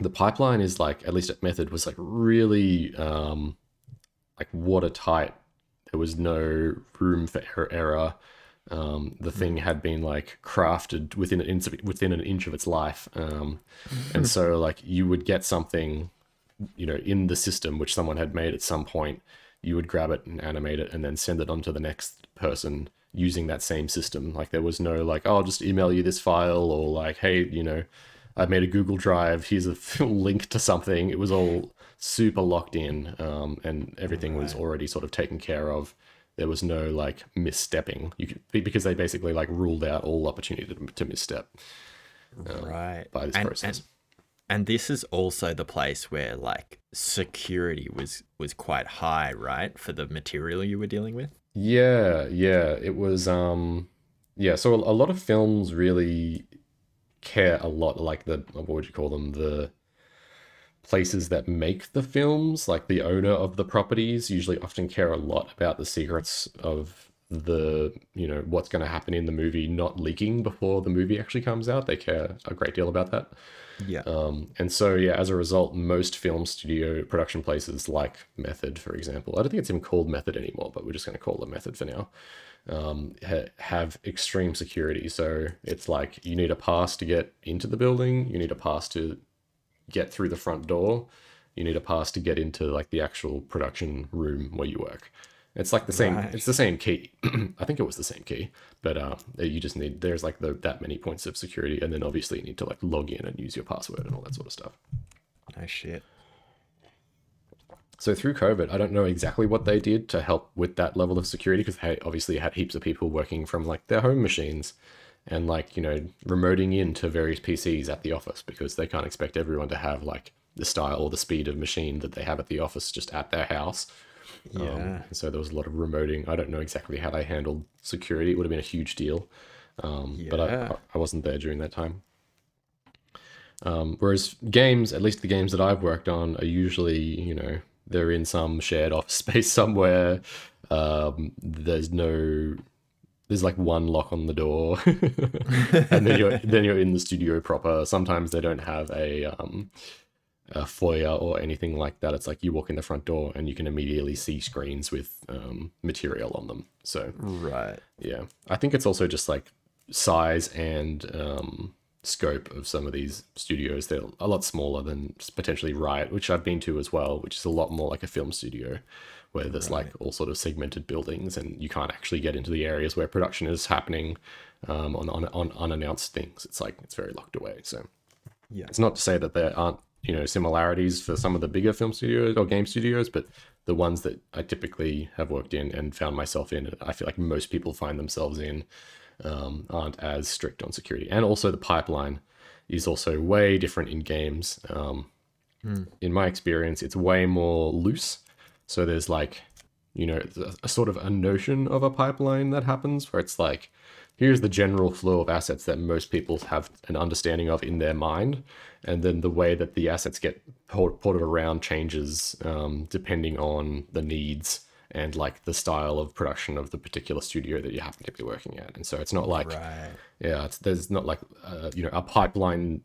the pipeline is like at least at Method was like really um, like watertight. There was no room for error. error. Um, the thing had been like crafted within an inch of, within an inch of its life, um, and so like you would get something, you know, in the system which someone had made at some point. You would grab it and animate it, and then send it on to the next person using that same system. Like there was no like, oh, I'll just email you this file, or like, hey, you know, I made a Google Drive. Here's a link to something. It was all super locked in, um, and everything was already sort of taken care of. There was no like misstepping. You could because they basically like ruled out all opportunity to, to misstep right. by this and, process. And, and this is also the place where like security was was quite high, right, for the material you were dealing with. Yeah, yeah, it was um yeah, so a, a lot of films really care a lot like the what would you call them? The places that make the films, like the owner of the properties usually often care a lot about the secrets of the, you know, what's going to happen in the movie not leaking before the movie actually comes out. They care a great deal about that. Yeah. Um, and so, yeah, as a result, most film studio production places like Method, for example, I don't think it's even called Method anymore, but we're just going to call it Method for now, um, ha- have extreme security. So it's like you need a pass to get into the building, you need a pass to get through the front door, you need a pass to get into like the actual production room where you work. It's like the same. Right. It's the same key. I think it was the same key, but uh, you just need. There's like the, that many points of security, and then obviously you need to like log in and use your password and all that sort of stuff. No shit. So through COVID, I don't know exactly what they did to help with that level of security because they obviously had heaps of people working from like their home machines and like you know remoting into various PCs at the office because they can't expect everyone to have like the style or the speed of machine that they have at the office just at their house. Um, Yeah. so there was a lot of remoting. I don't know exactly how they handled security. It would have been a huge deal, um, but I, I wasn't there during that time. Um, whereas games, at least the games that I've worked on, are usually you know they're in some shared office space somewhere. Um, there's no there's like one lock on the door, and then you're then you're in the studio proper. Sometimes they don't have a um, a foyer or anything like that. It's like you walk in the front door and you can immediately see screens with um, material on them. So Right. yeah, I think it's also just like size and um, scope of some of these studios. They're a lot smaller than potentially Riot, which I've been to as well, which is a lot more like a film studio, where there's like all sort of segmented buildings and you can't actually get into the areas where production is happening. um, on, on on unannounced things. It's like it's very locked away. So Yeah. it's not to say that there aren't you know similarities for some of the bigger film studios or game studios, but the ones that I typically have worked in and found myself in, I feel like most people find themselves in, um, aren't as strict on security. And also the pipeline is also way different in games. Um, In my experience, it's way more loose. So there's like, you know, a, a sort of a notion of a pipeline that happens where it's like, here's the general flow of assets that most people have an understanding of in their mind, and then the way that the assets get port- ported around changes um, depending on the needs and like the style of production of the particular studio that you happen to be working at. And so it's not like Right. yeah, it's, there's not like uh, you know a pipeline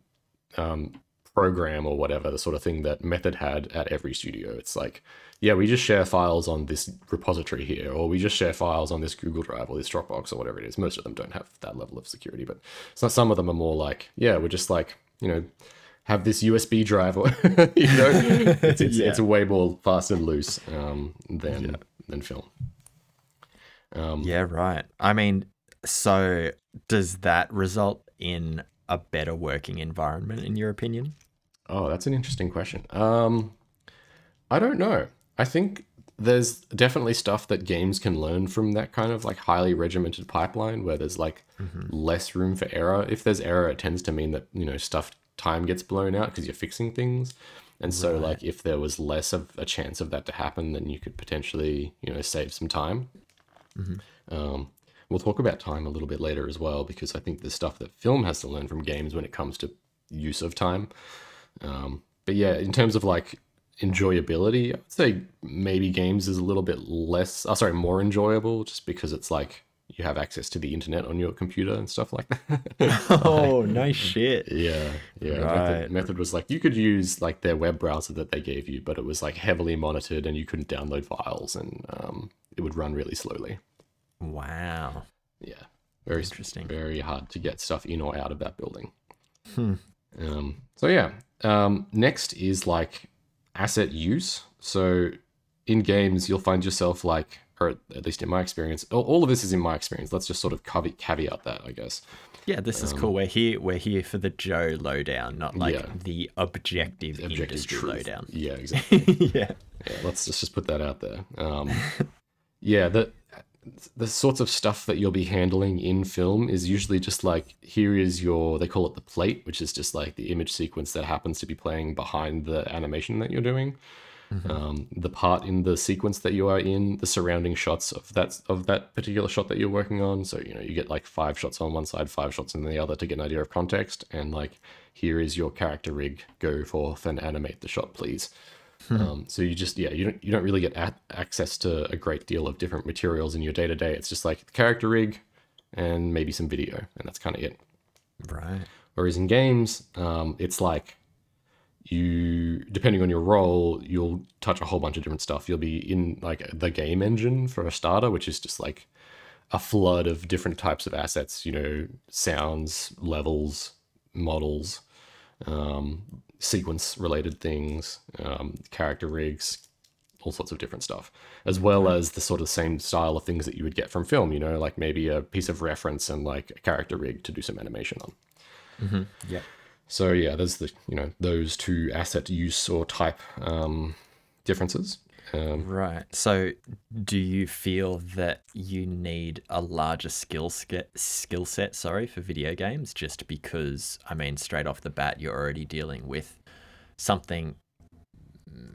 um, program or whatever the sort of thing that Method had at every studio. It's like yeah, we just share files on this repository here, or we just share files on this Google Drive or this Dropbox or whatever it is. Most of them don't have that level of security, but some of them are more like yeah, we're just like you know have this USB drive or you know it's it's, it's way more fast and loose um, than than film. Um, Yeah, right. I mean, so does that result in a better working environment, in your opinion? Oh, that's an interesting question. Um, I don't know. I think there's definitely stuff that games can learn from that kind of like highly regimented pipeline where there's like less room for error. If there's error, it tends to mean that, you know, stuff time gets blown out because you're fixing things. And so like if there was less of a chance of that to happen, then you could potentially, you know, save some time. Um, we'll talk about time a little bit later as well because I think the stuff that film has to learn from games when it comes to use of time. Um, but yeah, in terms of like enjoyability, I'd say maybe games is a little bit less, oh, sorry, more enjoyable just because it's like you have access to the internet on your computer and stuff like that. Oh, nice shit. yeah, yeah. Right. Method, Method was like you could use like their web browser that they gave you, but it was like heavily monitored and you couldn't download files and um, it would run really slowly. Wow. Yeah, very Interesting. Very hard to get stuff in or out of that building. Hmm. Um, so yeah, um, next is like asset use. So in games, you'll find yourself like, or at least in my experience, all, of this is in my experience. Let's just sort of caveat, that, I guess. Yeah, this is cool. We're here. We're here for the Joe lowdown, not like Yeah. the objective, Objective industry truth. lowdown. Yeah, exactly. yeah. yeah, let's just, just put that out there. Um, yeah, the the sorts of stuff that you'll be handling in film is usually just like here is your they call it the plate, which is just like the image sequence that happens to be playing behind the animation that you're doing. Um, the part in the sequence that you are in, the surrounding shots of that of that particular shot that you're working on. So you know you get like five shots on one side, five shots on the other to get an idea of context. And like here is your character rig. Go forth and animate the shot, please. Um, so you just yeah you don't you don't really get a- access to a great deal of different materials in your day to day. It's just like the character rig and maybe some video, and that's kind of it. Right. Whereas in games, um, it's like you, depending on your role, you'll touch a whole bunch of different stuff. You'll be in like the game engine for a starter, which is just like a flood of different types of assets, you know, sounds, levels, models, um, sequence related things, um, character rigs, all sorts of different stuff, as well as the sort of same style of things that you would get from film, you know, like maybe a piece of reference and like a character rig to do some animation on. Mm-hmm. Yeah. So yeah, there's the you know those two asset use or type um, differences. Um, Right. So, do you feel that you need a larger skill set, skill set, sorry, for video games just because I mean straight off the bat you're already dealing with something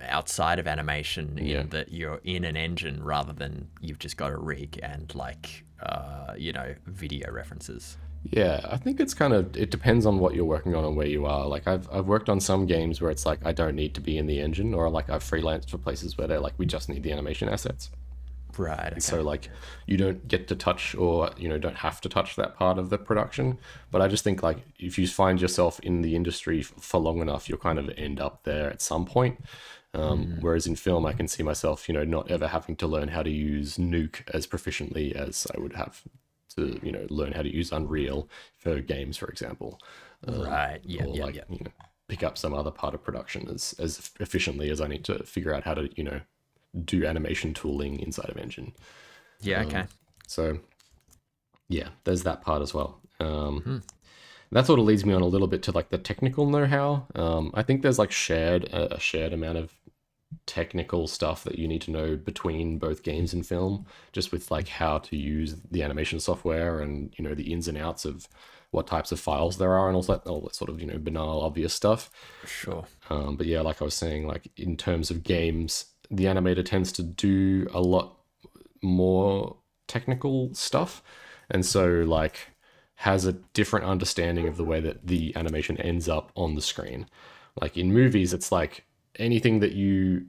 outside of animation Yeah. in that you're in an engine rather than you've just got a rig and like uh, you know, video references. Yeah, I think it's kind of it depends on what you're working on and where you are. Like I've I've worked on some games where it's like I don't need to be in the engine, or like I've freelanced for places where they're like we just need the animation assets. Right. Okay. So like you don't get to touch or you know don't have to touch that part of the production. But I just think like if you find yourself in the industry for long enough, you'll kind of end up there at some point. Um, Whereas in film, I can see myself, you know, not ever having to learn how to use Nuke as proficiently as I would have to, you know, learn how to use Unreal for games, for example. Um, right. Yeah. or Yeah. like yeah. you know pick up some other part of production as as efficiently as I need to figure out how to you know do animation tooling inside of Engine. Yeah. Okay. So yeah, there's that part as well. Um, That sort of leads me on a little bit to like the technical know-how. Um, I think there's like shared a a shared amount of technical stuff that you need to know between both games and film, just with like how to use the animation software and you know the ins and outs of what types of files there are and all that all that sort of you know banal obvious stuff. Sure. Um, but yeah, like I was saying, like in terms of games, the animator tends to do a lot more technical stuff, and so like has a different understanding of the way that the animation ends up on the screen. Like in movies, it's like anything that you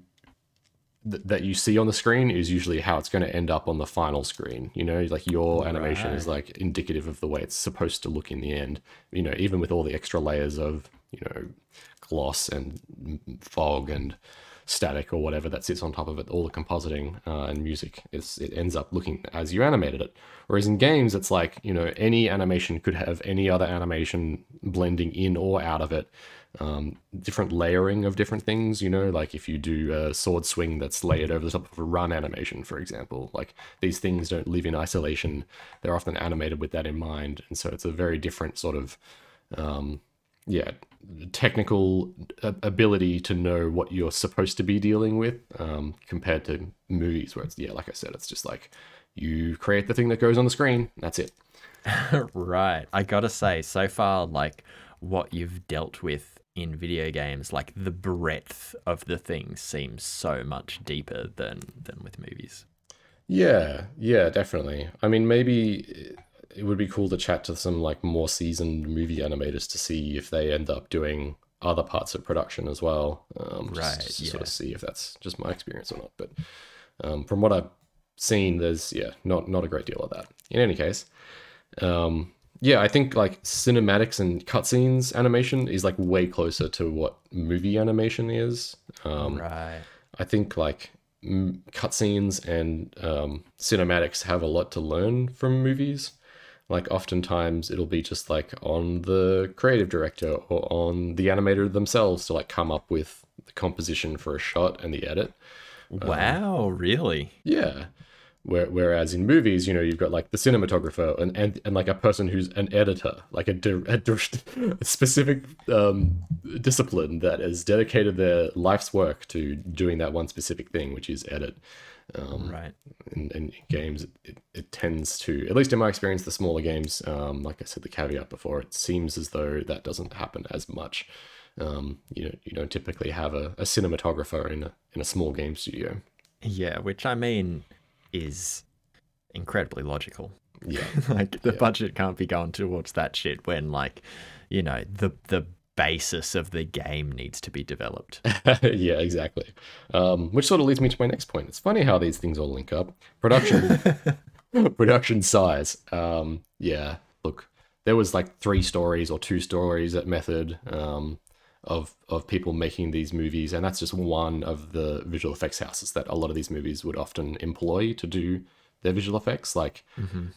th- that you see on the screen is usually how it's going to end up on the final screen. You know, like your animation is like indicative of the way it's supposed to look in the end. You know, even with all the extra layers of you know gloss and fog and static or whatever that sits on top of it, all the compositing uh, and music, it's, it ends up looking as you animated it. Whereas in games, it's like, you know, any animation could have any other animation blending in or out of it. Um, different layering of different things, you know, like if you do a sword swing that's layered over the top of a run animation, for example, like these things don't live in isolation. They're often animated with that in mind. And so it's a very different sort of um, yeah technical ability to know what you're supposed to be dealing with um, compared to movies where it's yeah like i said it's just like you create the thing that goes on the screen that's it right. I gotta say, so far, like what you've dealt with in video games, like the breadth of the things seems so much deeper than than with movies. yeah yeah definitely i mean maybe it would be cool to chat to some like more seasoned movie animators to see if they end up doing other parts of production as well um, just- Right, just to sort of see if that's just my experience or not. But um, from what i've seen there's yeah not not a great deal of that. In any case um yeah i think like cinematics and cutscenes animation is like way closer to what movie animation is. Um right. i think like m- cutscenes and um cinematics have a lot to learn from movies like oftentimes it'll be just like on the creative director or on the animator themselves to like come up with the composition for a shot and the edit Wow, really? yeah. Where, whereas in movies, you know, you've got like the cinematographer and, and, and like a person who's an editor, like a, a, a specific um, discipline that has dedicated their life's work to doing that one specific thing, which is edit. Um, Right. And, in games, it, it, tends to, at least in my experience, the smaller games, um, like I said, the caveat before, it seems as though that doesn't happen as much. Um, you know, you don't typically have a, a cinematographer in a in a small game studio. Yeah, which I mean is incredibly logical. Yeah, like the budget can't be going towards that shit when like, you know, the the basis of the game needs to be developed. yeah, exactly. Um, which sort of leads me to my next point. It's funny how these things all link up. Production, production size. Um, yeah, look, there was like three stories or two stories at Method um, of of people making these movies, and that's just one of the visual effects houses that a lot of these movies would often employ to do their visual effects. Like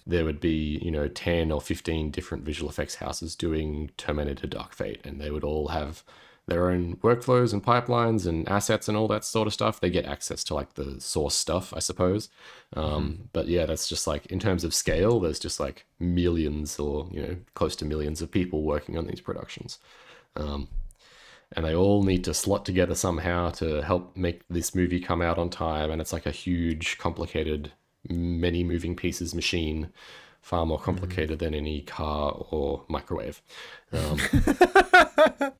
there would be, you know, 10 or 15 different visual effects houses doing Terminator Dark Fate, and they would all have their own workflows and pipelines and assets and all that sort of stuff. They get access to like the source stuff, I suppose. Um, But yeah, that's just like in terms of scale, there's just like millions or, you know, close to millions of people working on these productions. Um, and they all need to slot together somehow to help make this movie come out on time. And it's like a huge, complicated, many moving pieces machine, far more complicated than any car or microwave. Um,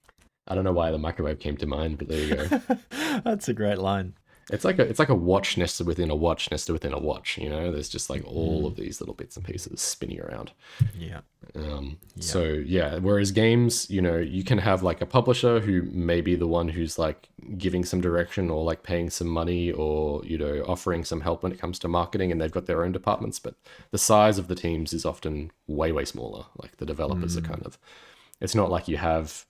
I don't know why the microwave came to mind, but there you go. That's a great line. It's like a it's like a watch nested within a watch nested within a watch. You know, there's just like all of these little bits and pieces spinning around. Yeah. Um, So yeah, whereas games, you know, you can have like a publisher who may be the one who's like giving some direction or like paying some money or you know offering some help when it comes to marketing, and they've got their own departments. But the size of the teams is often way way smaller. Like the developers are kind of. It's not like you have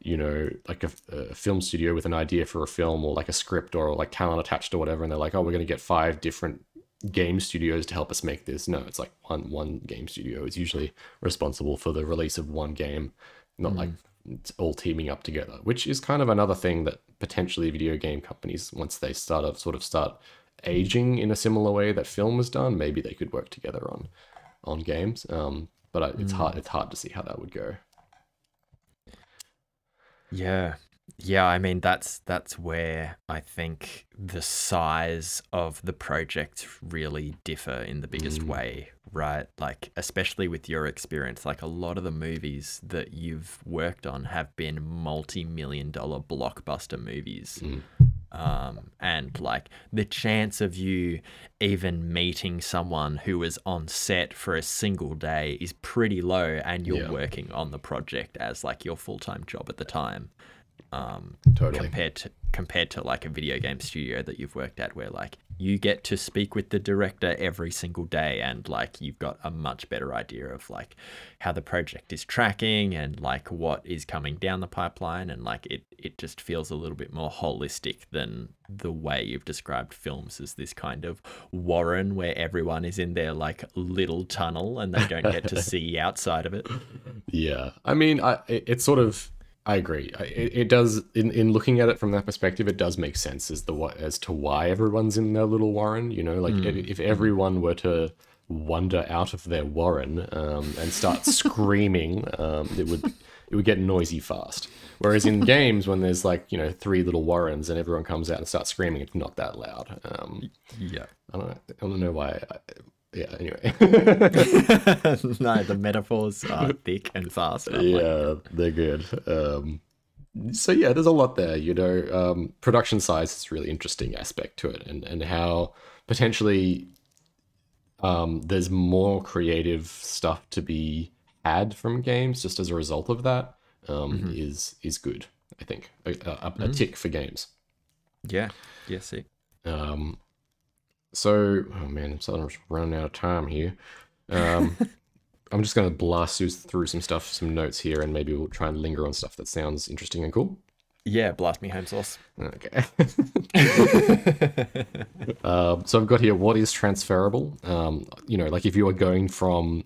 you know, like a, a film studio with an idea for a film or like a script or like talent attached or whatever, and they're like, oh, we're going to get five different game studios to help us make this. No, it's like one one game studio is usually responsible for the release of one game, not like it's all teaming up together. Which is kind of another thing that potentially video game companies, once they start to sort of start aging in a similar way that film has done, maybe they could work together on. on games. Um, but I, it's hard it's hard to see how that would go. Yeah. Yeah, I mean that's that's where I think the size of the project really differ in the biggest Mm. way, right? Like especially with your experience, like a lot of the movies that you've worked on have been multi-million dollar blockbuster movies. Mm. Um, and like the chance of you even meeting someone who was on set for a single day is pretty low and you're Yeah. working on the project as like your full-time job at the time um, Totally. compared to compared to like a video game studio that you've worked at where like you get to speak with the director every single day and like you've got a much better idea of like how the project is tracking and like what is coming down the pipeline and like it it just feels a little bit more holistic than the way you've described films as this kind of warren where everyone is in their like little tunnel and they don't get to see outside of it Yeah, I mean, I it, it's sort of. I agree. It, it does in, in looking at it from that perspective, it does make sense as the as to why everyone's in their little warren. You know, like if, if everyone were to wander out of their warren um, and start screaming, um, it would it would get noisy fast. Whereas in games, when there's like you know three little warrens and everyone comes out and starts screaming, it's not that loud. Um, yeah I don't I don't know why. I, yeah. Anyway. no the metaphors are thick and fast I'm like, yeah, they're good. Um, so yeah, there's a lot there. You know, um, production size is a really interesting aspect to it, and and how potentially um, there's more creative stuff to be had from games just as a result of that um, is is good. I think a, a, a tick for games. yeah yeah see Um, so, oh man, I'm suddenly running out of time here. Um, I'm just going to blast through some stuff, some notes here, and maybe we'll try and linger on stuff that sounds interesting and cool. Yeah, blast me home sauce. Okay. um, so I've got here what is transferable. Um, you know, like if you are going from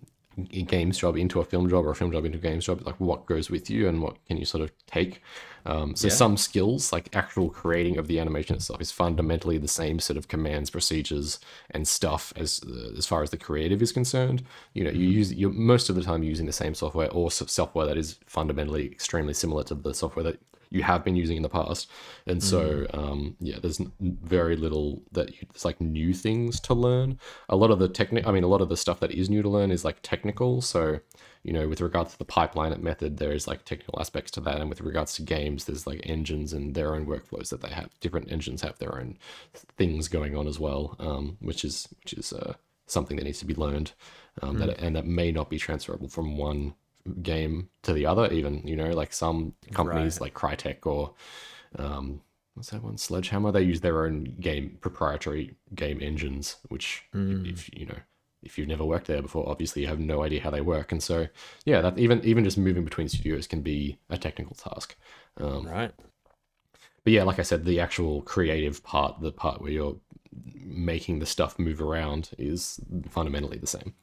a games job into a film job or a film job into a games job, like what goes with you and what can you sort of take. Um, so Yeah. some skills, like actual creating of the animation itself, is fundamentally the same set of commands, procedures, and stuff as uh, as far as the creative is concerned. You know, you use you're most of the time using the same software or software that is fundamentally extremely similar to the software that you have been using in the past. And so, um, yeah, there's very little that you, there's like new things to learn. A lot of the technic, I mean, a lot of the stuff that is new to learn is like technical. So, you know, with regards to the pipeline method, there is like technical aspects to that. And with regards to games, there's like engines and their own workflows that they have. Different engines have their own things going on as well, um, which is which is uh, something that needs to be learned, um, that and that may not be transferable from one game to the other. Even you know, like some companies like Crytek or um, what's that one, Sledgehammer, they use their own game proprietary game engines, which if you know. If you've never worked there before, obviously you have no idea how they work, and so yeah, that even even just moving between studios can be a technical task. Um, Right. but yeah, like I said, the actual creative part, the part where you're making the stuff move around, is fundamentally the same.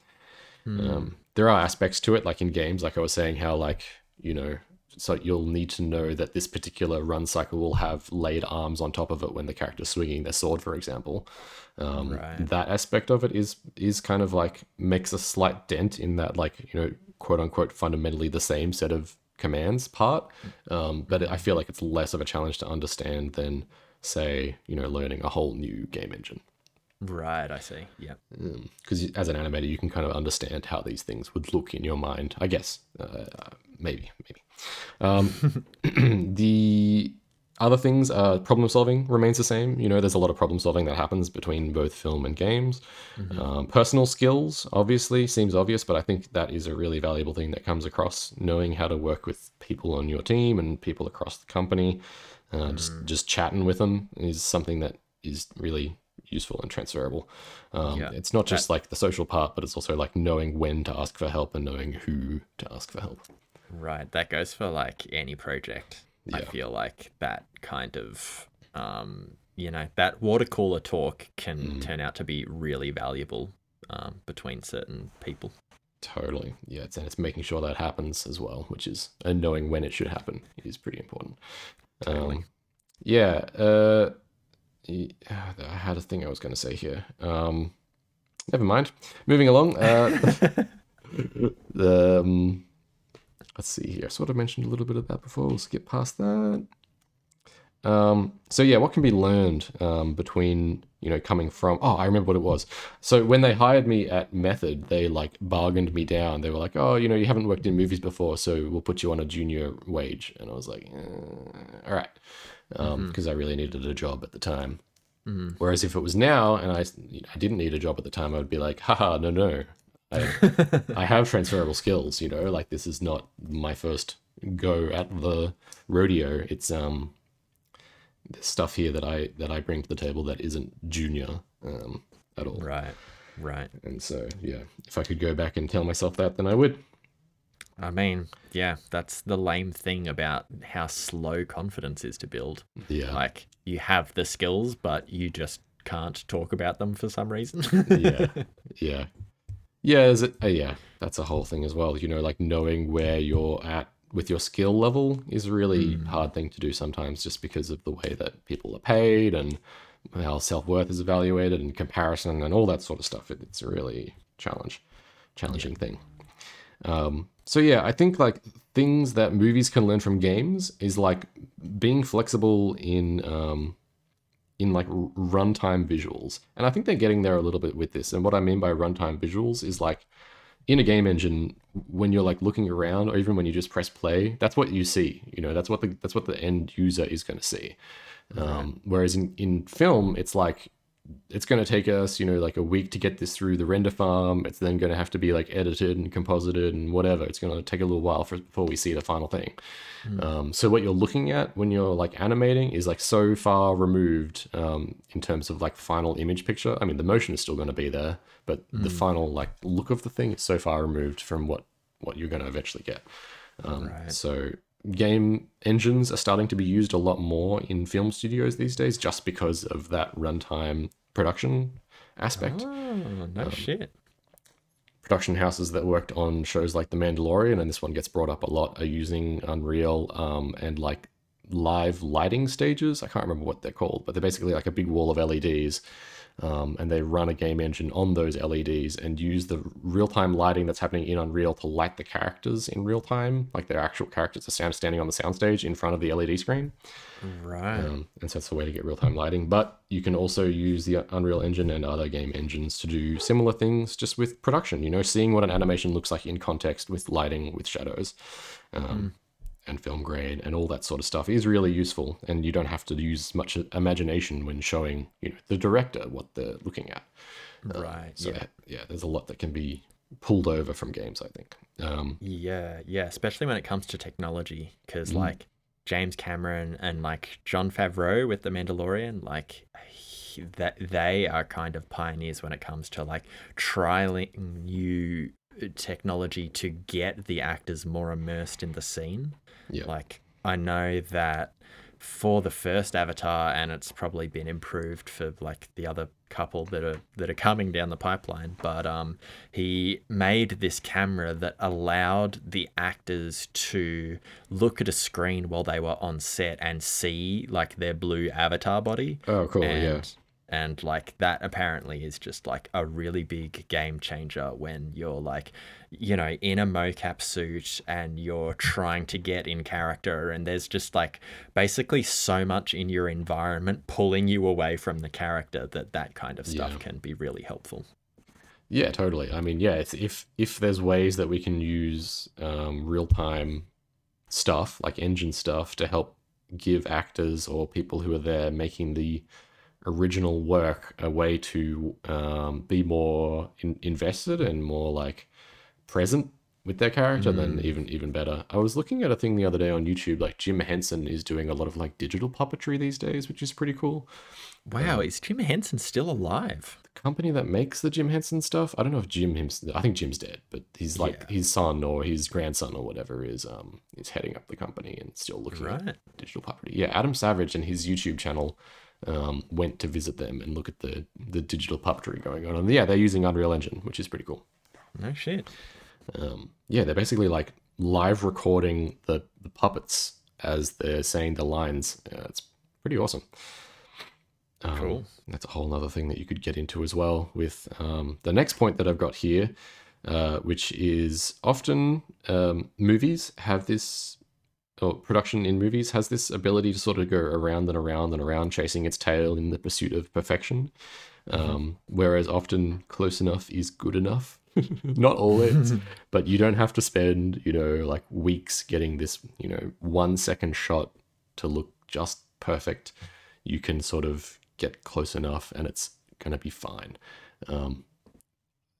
Um, there are aspects to it, like in games, like I was saying, how like you know, so you'll need to know that this particular run cycle will have laid arms on top of it when the character's swinging their sword, for example. Um, Right. That aspect of it is is kind of like makes a slight dent in that, like you know, quote unquote, fundamentally the same set of commands part. Um, but I feel like it's less of a challenge to understand than, say, you know, learning a whole new game engine Right, I see. Yeah. because as an animator you can kind of understand how these things would look in your mind i guess. Uh, maybe maybe. Um, the other things uh, problem solving remains the same. You know there's a lot of problem solving that happens between both film and games. Um, personal skills obviously seems obvious but i think that is a really valuable thing that comes across. Knowing how to work with people on your team and people across the company uh, just just chatting with them is something that is really useful and transferable. Um, Yeah, it's not just like the social part, but it's also like knowing when to ask for help and knowing who to ask for help. Right. That goes for like any project. I feel like that kind of um, you know, that water cooler talk can Mm. turn out to be really valuable um, between certain people. Totally, yeah. It's, and it's making sure that happens as well, which is and knowing when it should happen is pretty important. Totally. Um, yeah. Uh, I had a thing I was going to say here. Um, never mind. Moving along. Uh, um, let's see here. I Sort of mentioned a little bit of that before. We'll skip past that. Um, so yeah, what can be learned um, between you know coming from? Oh, I remember what it was. So when they hired me at Method, they like bargained me down. They were like, "Oh, you know, you haven't worked in movies before, so we'll put you on a junior wage." And I was like, eh, "All right," because um, I really needed a job at the time. Mhm. Whereas if it was now and I, you know, I didn't need a job at the time, I would be like, haha, no, no. I, I have transferable skills, you know, like this is not my first go at the rodeo. It's um there's stuff here that I that I bring to the table that isn't junior um at all. Right. Right. And so yeah, if I could go back and tell myself that then I would. I mean, yeah, that's the lame thing about how slow confidence is to build. Yeah. Like you have the skills, but you just can't talk about them for some reason. yeah. Yeah. Yeah, is it uh, yeah, that's a whole thing as well. You know, like knowing where you're at with your skill level is a really hard thing to do sometimes just because of the way that people are paid and how self-worth is evaluated and comparison and all that sort of stuff. It, it's a really challenge challenging thing. Um, so yeah, I think like things that movies can learn from games is like being flexible in um, in like r- runtime visuals, and I think they're getting there a little bit with this. And what I mean by runtime visuals is like in a game engine when you're like looking around, or even when you just press play, that's what you see. You know, that's what the that's what the end user is going to see. Um, whereas in, in film, it's like it's going to take us, you know, like a week to get this through the render farm. It's then going to have to be like edited and composited and whatever. It's going to take a little while for, before we see the final thing. Um, so what you're looking at when you're like animating is like so far removed um, in terms of like final image picture. I mean, the motion is still going to be there, but the final like look of the thing is so far removed from what what you're going to eventually get. Um, Right. So game engines are starting to be used a lot more in film studios these days, just because of that runtime production aspect. oh, no Um, shit. Production houses that worked on shows like The Mandalorian, and this one gets brought up a lot, are using Unreal um, and like live lighting stages. I can't remember what they're called, but they're basically like a big wall of LEDs. Um, and they run a game engine on those LEDs and use the real time lighting that's happening in Unreal to light the characters in real time, like their actual characters are stand- standing on the soundstage in front of the LED screen. Right. Um, and so that's the way to get real time lighting. But you can also use the Unreal Engine and other game engines to do similar things just with production, you know, seeing what an animation looks like in context with lighting, with shadows. Um, And film grade and all that sort of stuff is really useful, and you don't have to use much imagination when showing, you know, the director what they're looking at. right. So yeah. yeah, there's a lot that can be pulled over from games. I think. Um, Yeah, yeah, especially when it comes to technology, because Mm. like James Cameron and like Jon Favreau with The Mandalorian, like he- that they are kind of pioneers when it comes to like trialing new technology to get the actors more immersed in the scene. Yeah. Like I know that for the first Avatar, and it's probably been improved for like the other couple that are that are coming down the pipeline. But um, he made this camera that allowed the actors to look at a screen while they were on set and see like their blue avatar body. oh, cool. and, yeah. And like that apparently is just like a really big game changer when you're like, you know, in a mocap suit and you're trying to get in character and there's just like basically so much in your environment pulling you away from the character that that kind of stuff Yeah. can be really helpful. Yeah, totally. I mean, yeah, it's, if if there's ways that we can use um, real time stuff like engine stuff to help give actors or people who are there making the original work a way to um, be more in, invested and more like present with their character, then even even better. I was looking at a thing the other day on YouTube, like Jim Henson is doing a lot of like digital puppetry these days, which is pretty cool. Wow, is Jim Henson still alive? The company that makes the Jim Henson stuff. I don't know if Jim him I think Jim's dead, but he's like Yeah. his son or his grandson or whatever is um is heading up the company and still looking Right. at digital puppetry. Yeah, Adam Savage and his YouTube channel um went to visit them and look at the the digital puppetry going on. And yeah, they're using Unreal Engine, which is pretty cool. No shit. Um yeah, they're basically like live recording the the puppets as they're saying the lines. Yeah, it's pretty awesome. Um, Cool. That's a whole other thing that you could get into as well with um, the next point that I've got here, uh, which is often um, movies have this, or production in movies has this ability to sort of go around and around and around, chasing its tail in the pursuit of perfection. Um, whereas often close enough is good enough. Not all always, but you don't have to spend, you know, like weeks getting this, you know, one second shot to look just perfect. You can sort of get close enough and it's going to be fine. Um,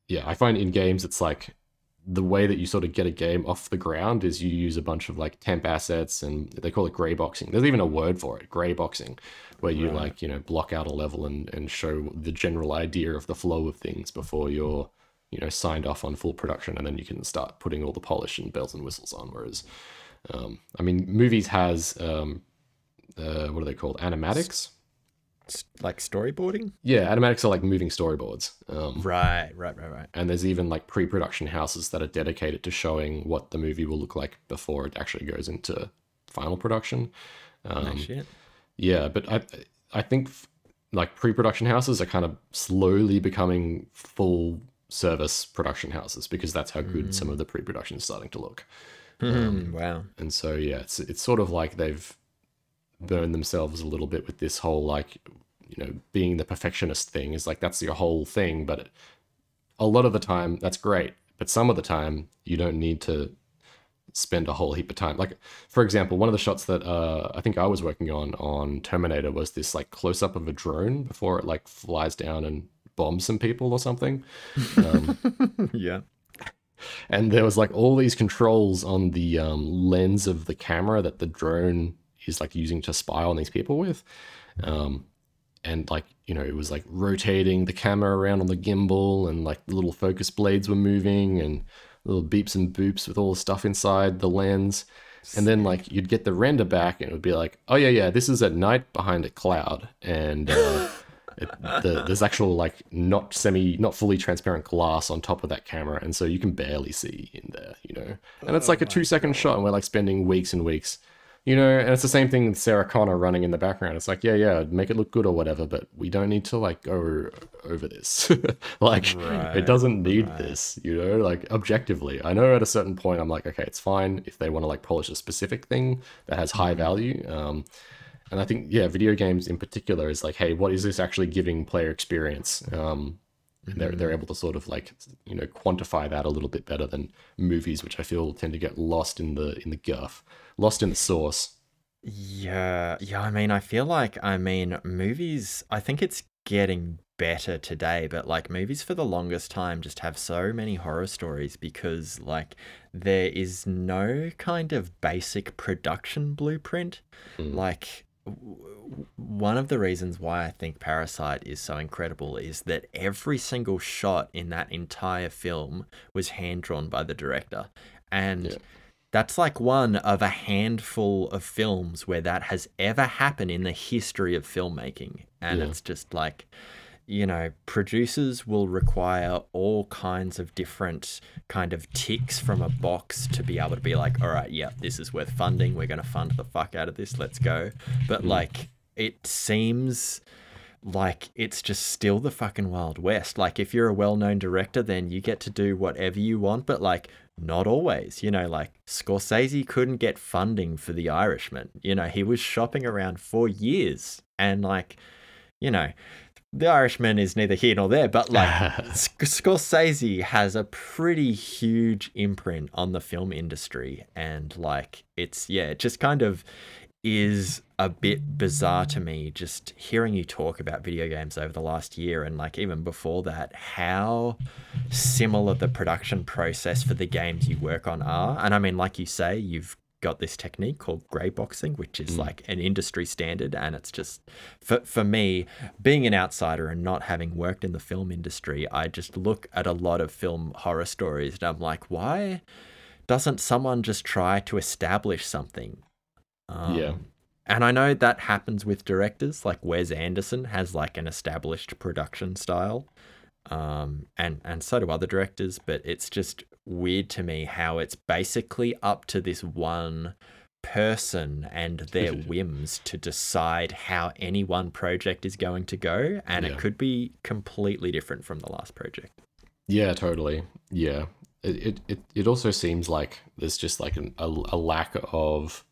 yeah, I find in games it's like the way that you sort of get a game off the ground is you use a bunch of like temp assets and they call it gray boxing. There's even a word for it, gray boxing, where you Right. like, you know, block out a level and, and show the general idea of the flow of things before you're, you know, signed off on full production and then you can start putting all the polish and bells and whistles on. Whereas, um, I mean, movies has, um, uh, what are they called? Animatics? Like storyboarding? Yeah, animatics are like moving storyboards. Um, Right, right, right, right. and there's even like pre-production houses that are dedicated to showing what the movie will look like before it actually goes into final production. Um, no shit. yeah, but I I think f- like pre-production houses are kind of slowly becoming full service production houses because that's how good some of the pre-production is starting to look. Hmm, wow. And so yeah, it's it's sort of like they've burned themselves a little bit with this whole like you know being the perfectionist thing is like that's your whole thing, but a lot of the time that's great, but some of the time you don't need to spend a whole heap of time. Like for example, one of the shots that uh, I think I was working on on Terminator was this like close up of a drone before it like flies down and bombs some people or something. Um, yeah. and there was like all these controls on the um, lens of the camera that the drone is like using to spy on these people with um, and like you know it was like rotating the camera around on the gimbal and like the little focus blades were moving and little beeps and boops with all the stuff inside the lens and then like you'd get the render back and it would be like oh yeah yeah this is at night behind a cloud and uh, it, the, there's actual like not semi not fully transparent glass on top of that camera and so you can barely see in there you know? And it's like a two second shot and we're like spending weeks and weeks you know? And it's the same thing with sarah connor running in the background. It's like yeah yeah make it look good or whatever but we don't need to like go over this. Like Right, it doesn't need right. this you know? Like objectively i know at a certain point i'm like okay it's fine if they want to like polish a specific thing that has high value um and I think, yeah, video games in particular is like, hey, what is this actually giving player experience? Um, they're, they're able to sort of like, you know, quantify that a little bit better than movies, which I feel tend to get lost in the in the guff, lost in the source. Yeah, yeah. I mean, I feel like, I mean, movies, I think it's getting better today, but like movies for the longest time just have so many horror stories because, like, there is no kind of basic production blueprint. Mm. Like, one of the reasons why I think Parasite is so incredible is that every single shot in that entire film was hand drawn by the director. And Yeah. that's like one of a handful of films where that has ever happened in the history of filmmaking. And Yeah. it's just like, you know, producers will require all kinds of different kind of ticks from a box to be able to be like, all right, yeah, this is worth funding. We're going to fund the fuck out of this. Let's go. But mm. like, it seems like it's just still the fucking Wild West. Like, if you're a well known director, then you get to do whatever you want, but like, not always. You know, like Scorsese couldn't get funding for The Irishman. You know, he was shopping around for years and like, you know, The Irishman is neither here nor there, but like Sc- Scorsese has a pretty huge imprint on the film industry and like it's yeah, it just kind of is a bit bizarre to me just hearing you talk about video games over the last year and like even before that how similar the production process for the games you work on are. And i mean like you say you've got this technique called grey boxing which is like an industry standard and it's just for, for me being an outsider and not having worked in the film industry i just look at a lot of film horror stories and i'm like why doesn't someone just try to establish something um, Yeah. And I know that happens with directors, like Wes Anderson has like an established production style. Um, and, and so do other directors, but it's just weird to me how it's basically up to this one person and their whims to decide how any one project is going to go, and Yeah. it could be completely different from the last project. Yeah, totally. Yeah. It, it, it, it also seems like there's just like an, a, a lack of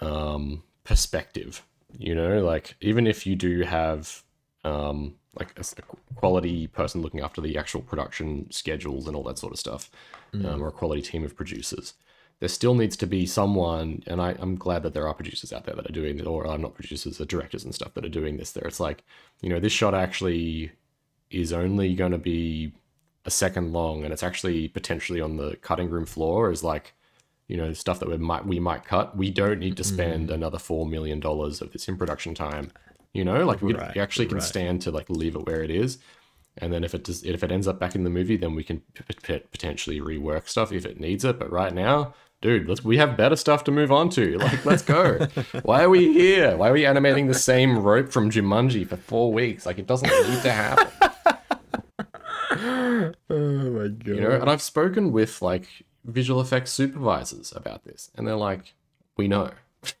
um, perspective, you know, like even if you do have um, like a, quality person looking after the actual production schedules and all that sort of stuff, um, or a quality team of producers, there still needs to be someone, and I, I'm glad that there are producers out there that are doing it, or I'm not producers, are directors and stuff that are doing this. There, it's like, you know, this shot actually is only going to be a second long, and it's actually potentially on the cutting room floor is like, you know, stuff that we might we might cut. We don't need to spend another four million dollars of this in production time. You know, like we, Right, we actually can right. stand to like leave it where it is, and then if it does, if it ends up back in the movie, then we can p- p- potentially rework stuff if it needs it. But right now, dude, let's we have better stuff to move on to. Like, let's go. Why are we here? Why are we animating the same rope from Jumanji for four weeks? Like, it doesn't need to happen. Oh my god! you know and i've spoken with like visual effects supervisors about this and they're like we know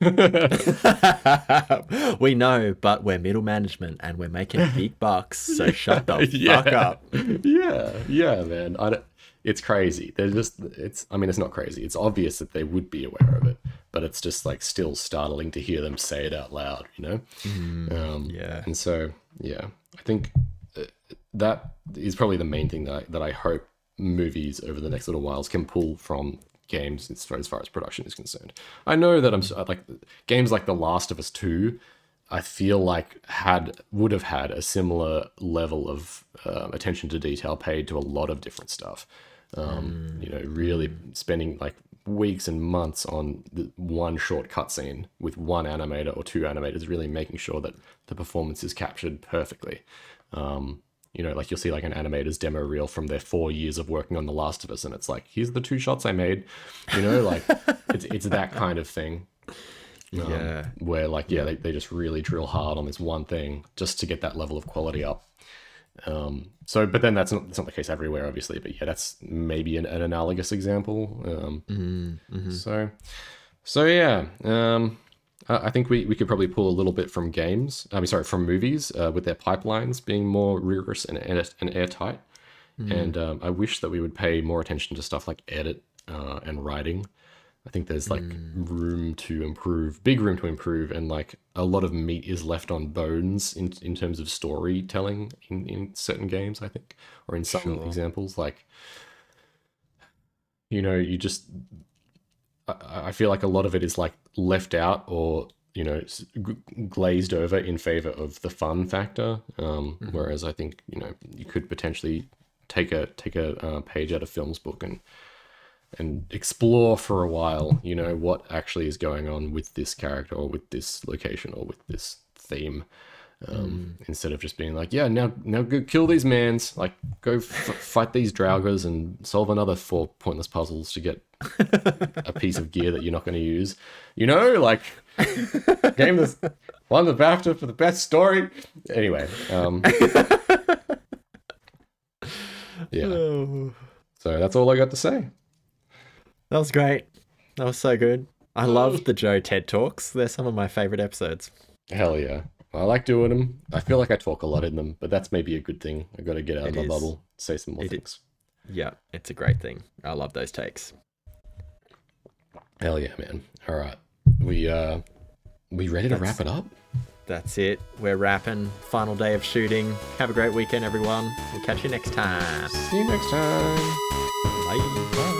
we know, but we're middle management and we're making big bucks, so shut the Yeah. fuck up. yeah yeah man I it's crazy they're just it's i mean it's not crazy it's obvious that they would be aware of it but it's just like still startling to hear them say it out loud you know um yeah. and so yeah i think uh, that is probably the main thing that I, that I hope movies over the next little whiles can pull from games as far as, far as production is concerned. I know that I'm like games like The Last of Us 2 I feel like had would have had a similar level of uh, attention to detail paid to a lot of different stuff. Um, You know, really spending like weeks and months on the one short cutscene with one animator or two animators, really making sure that the performance is captured perfectly. Um, you know, like you'll see like an animator's demo reel from their four years of working on The Last of Us, and it's like, here's the two shots I made. You know, like it's it's that kind of thing um, Yeah. where like yeah, They, they just really drill hard on this one thing just to get that level of quality up um so but then that's not, that's not the case everywhere obviously but yeah that's maybe an, an analogous example um Mm-hmm. so so yeah um I I think we, we could probably pull a little bit from games. I mean, sorry, from movies uh, with their pipelines being more rigorous and, and, and airtight. And um, I wish that we would pay more attention to stuff like edit uh, and writing. I think there's like room to improve, big room to improve, and like a lot of meat is left on bones in in terms of storytelling in, in certain games. I think, or in some Sure. examples, like you know, you just I, I feel like a lot of it is like left out or you know glazed over in favor of the fun factor. Um, Whereas I think you know you could potentially take a take a uh, page out of film's book and and explore for a while. You know what actually is going on with this character or with this location or with this theme. Um, Instead of just being like, yeah, now now go kill these mans, like go f- fight these draugrs and solve another four pointless puzzles to get a piece of gear that you're not going to use. You know, like game that's won the BAFTA for the best story. Anyway, um, yeah. Oh, So that's all I got to say. that was great. That was so good. I love the Joe TED Talks. They're some of my favorite episodes. Hell yeah. I like doing them. I feel like I talk a lot in them, but that's maybe a good thing. I got to get out It of my is. bubble, say some more It is. things. Yeah, it's a great thing. I love those takes. Hell yeah, man. All right. We uh we ready to wrap it up? That's it. We're wrapping. Final day of shooting. Have a great weekend, everyone. We'll catch you next time. See you next time. Bye. Bye.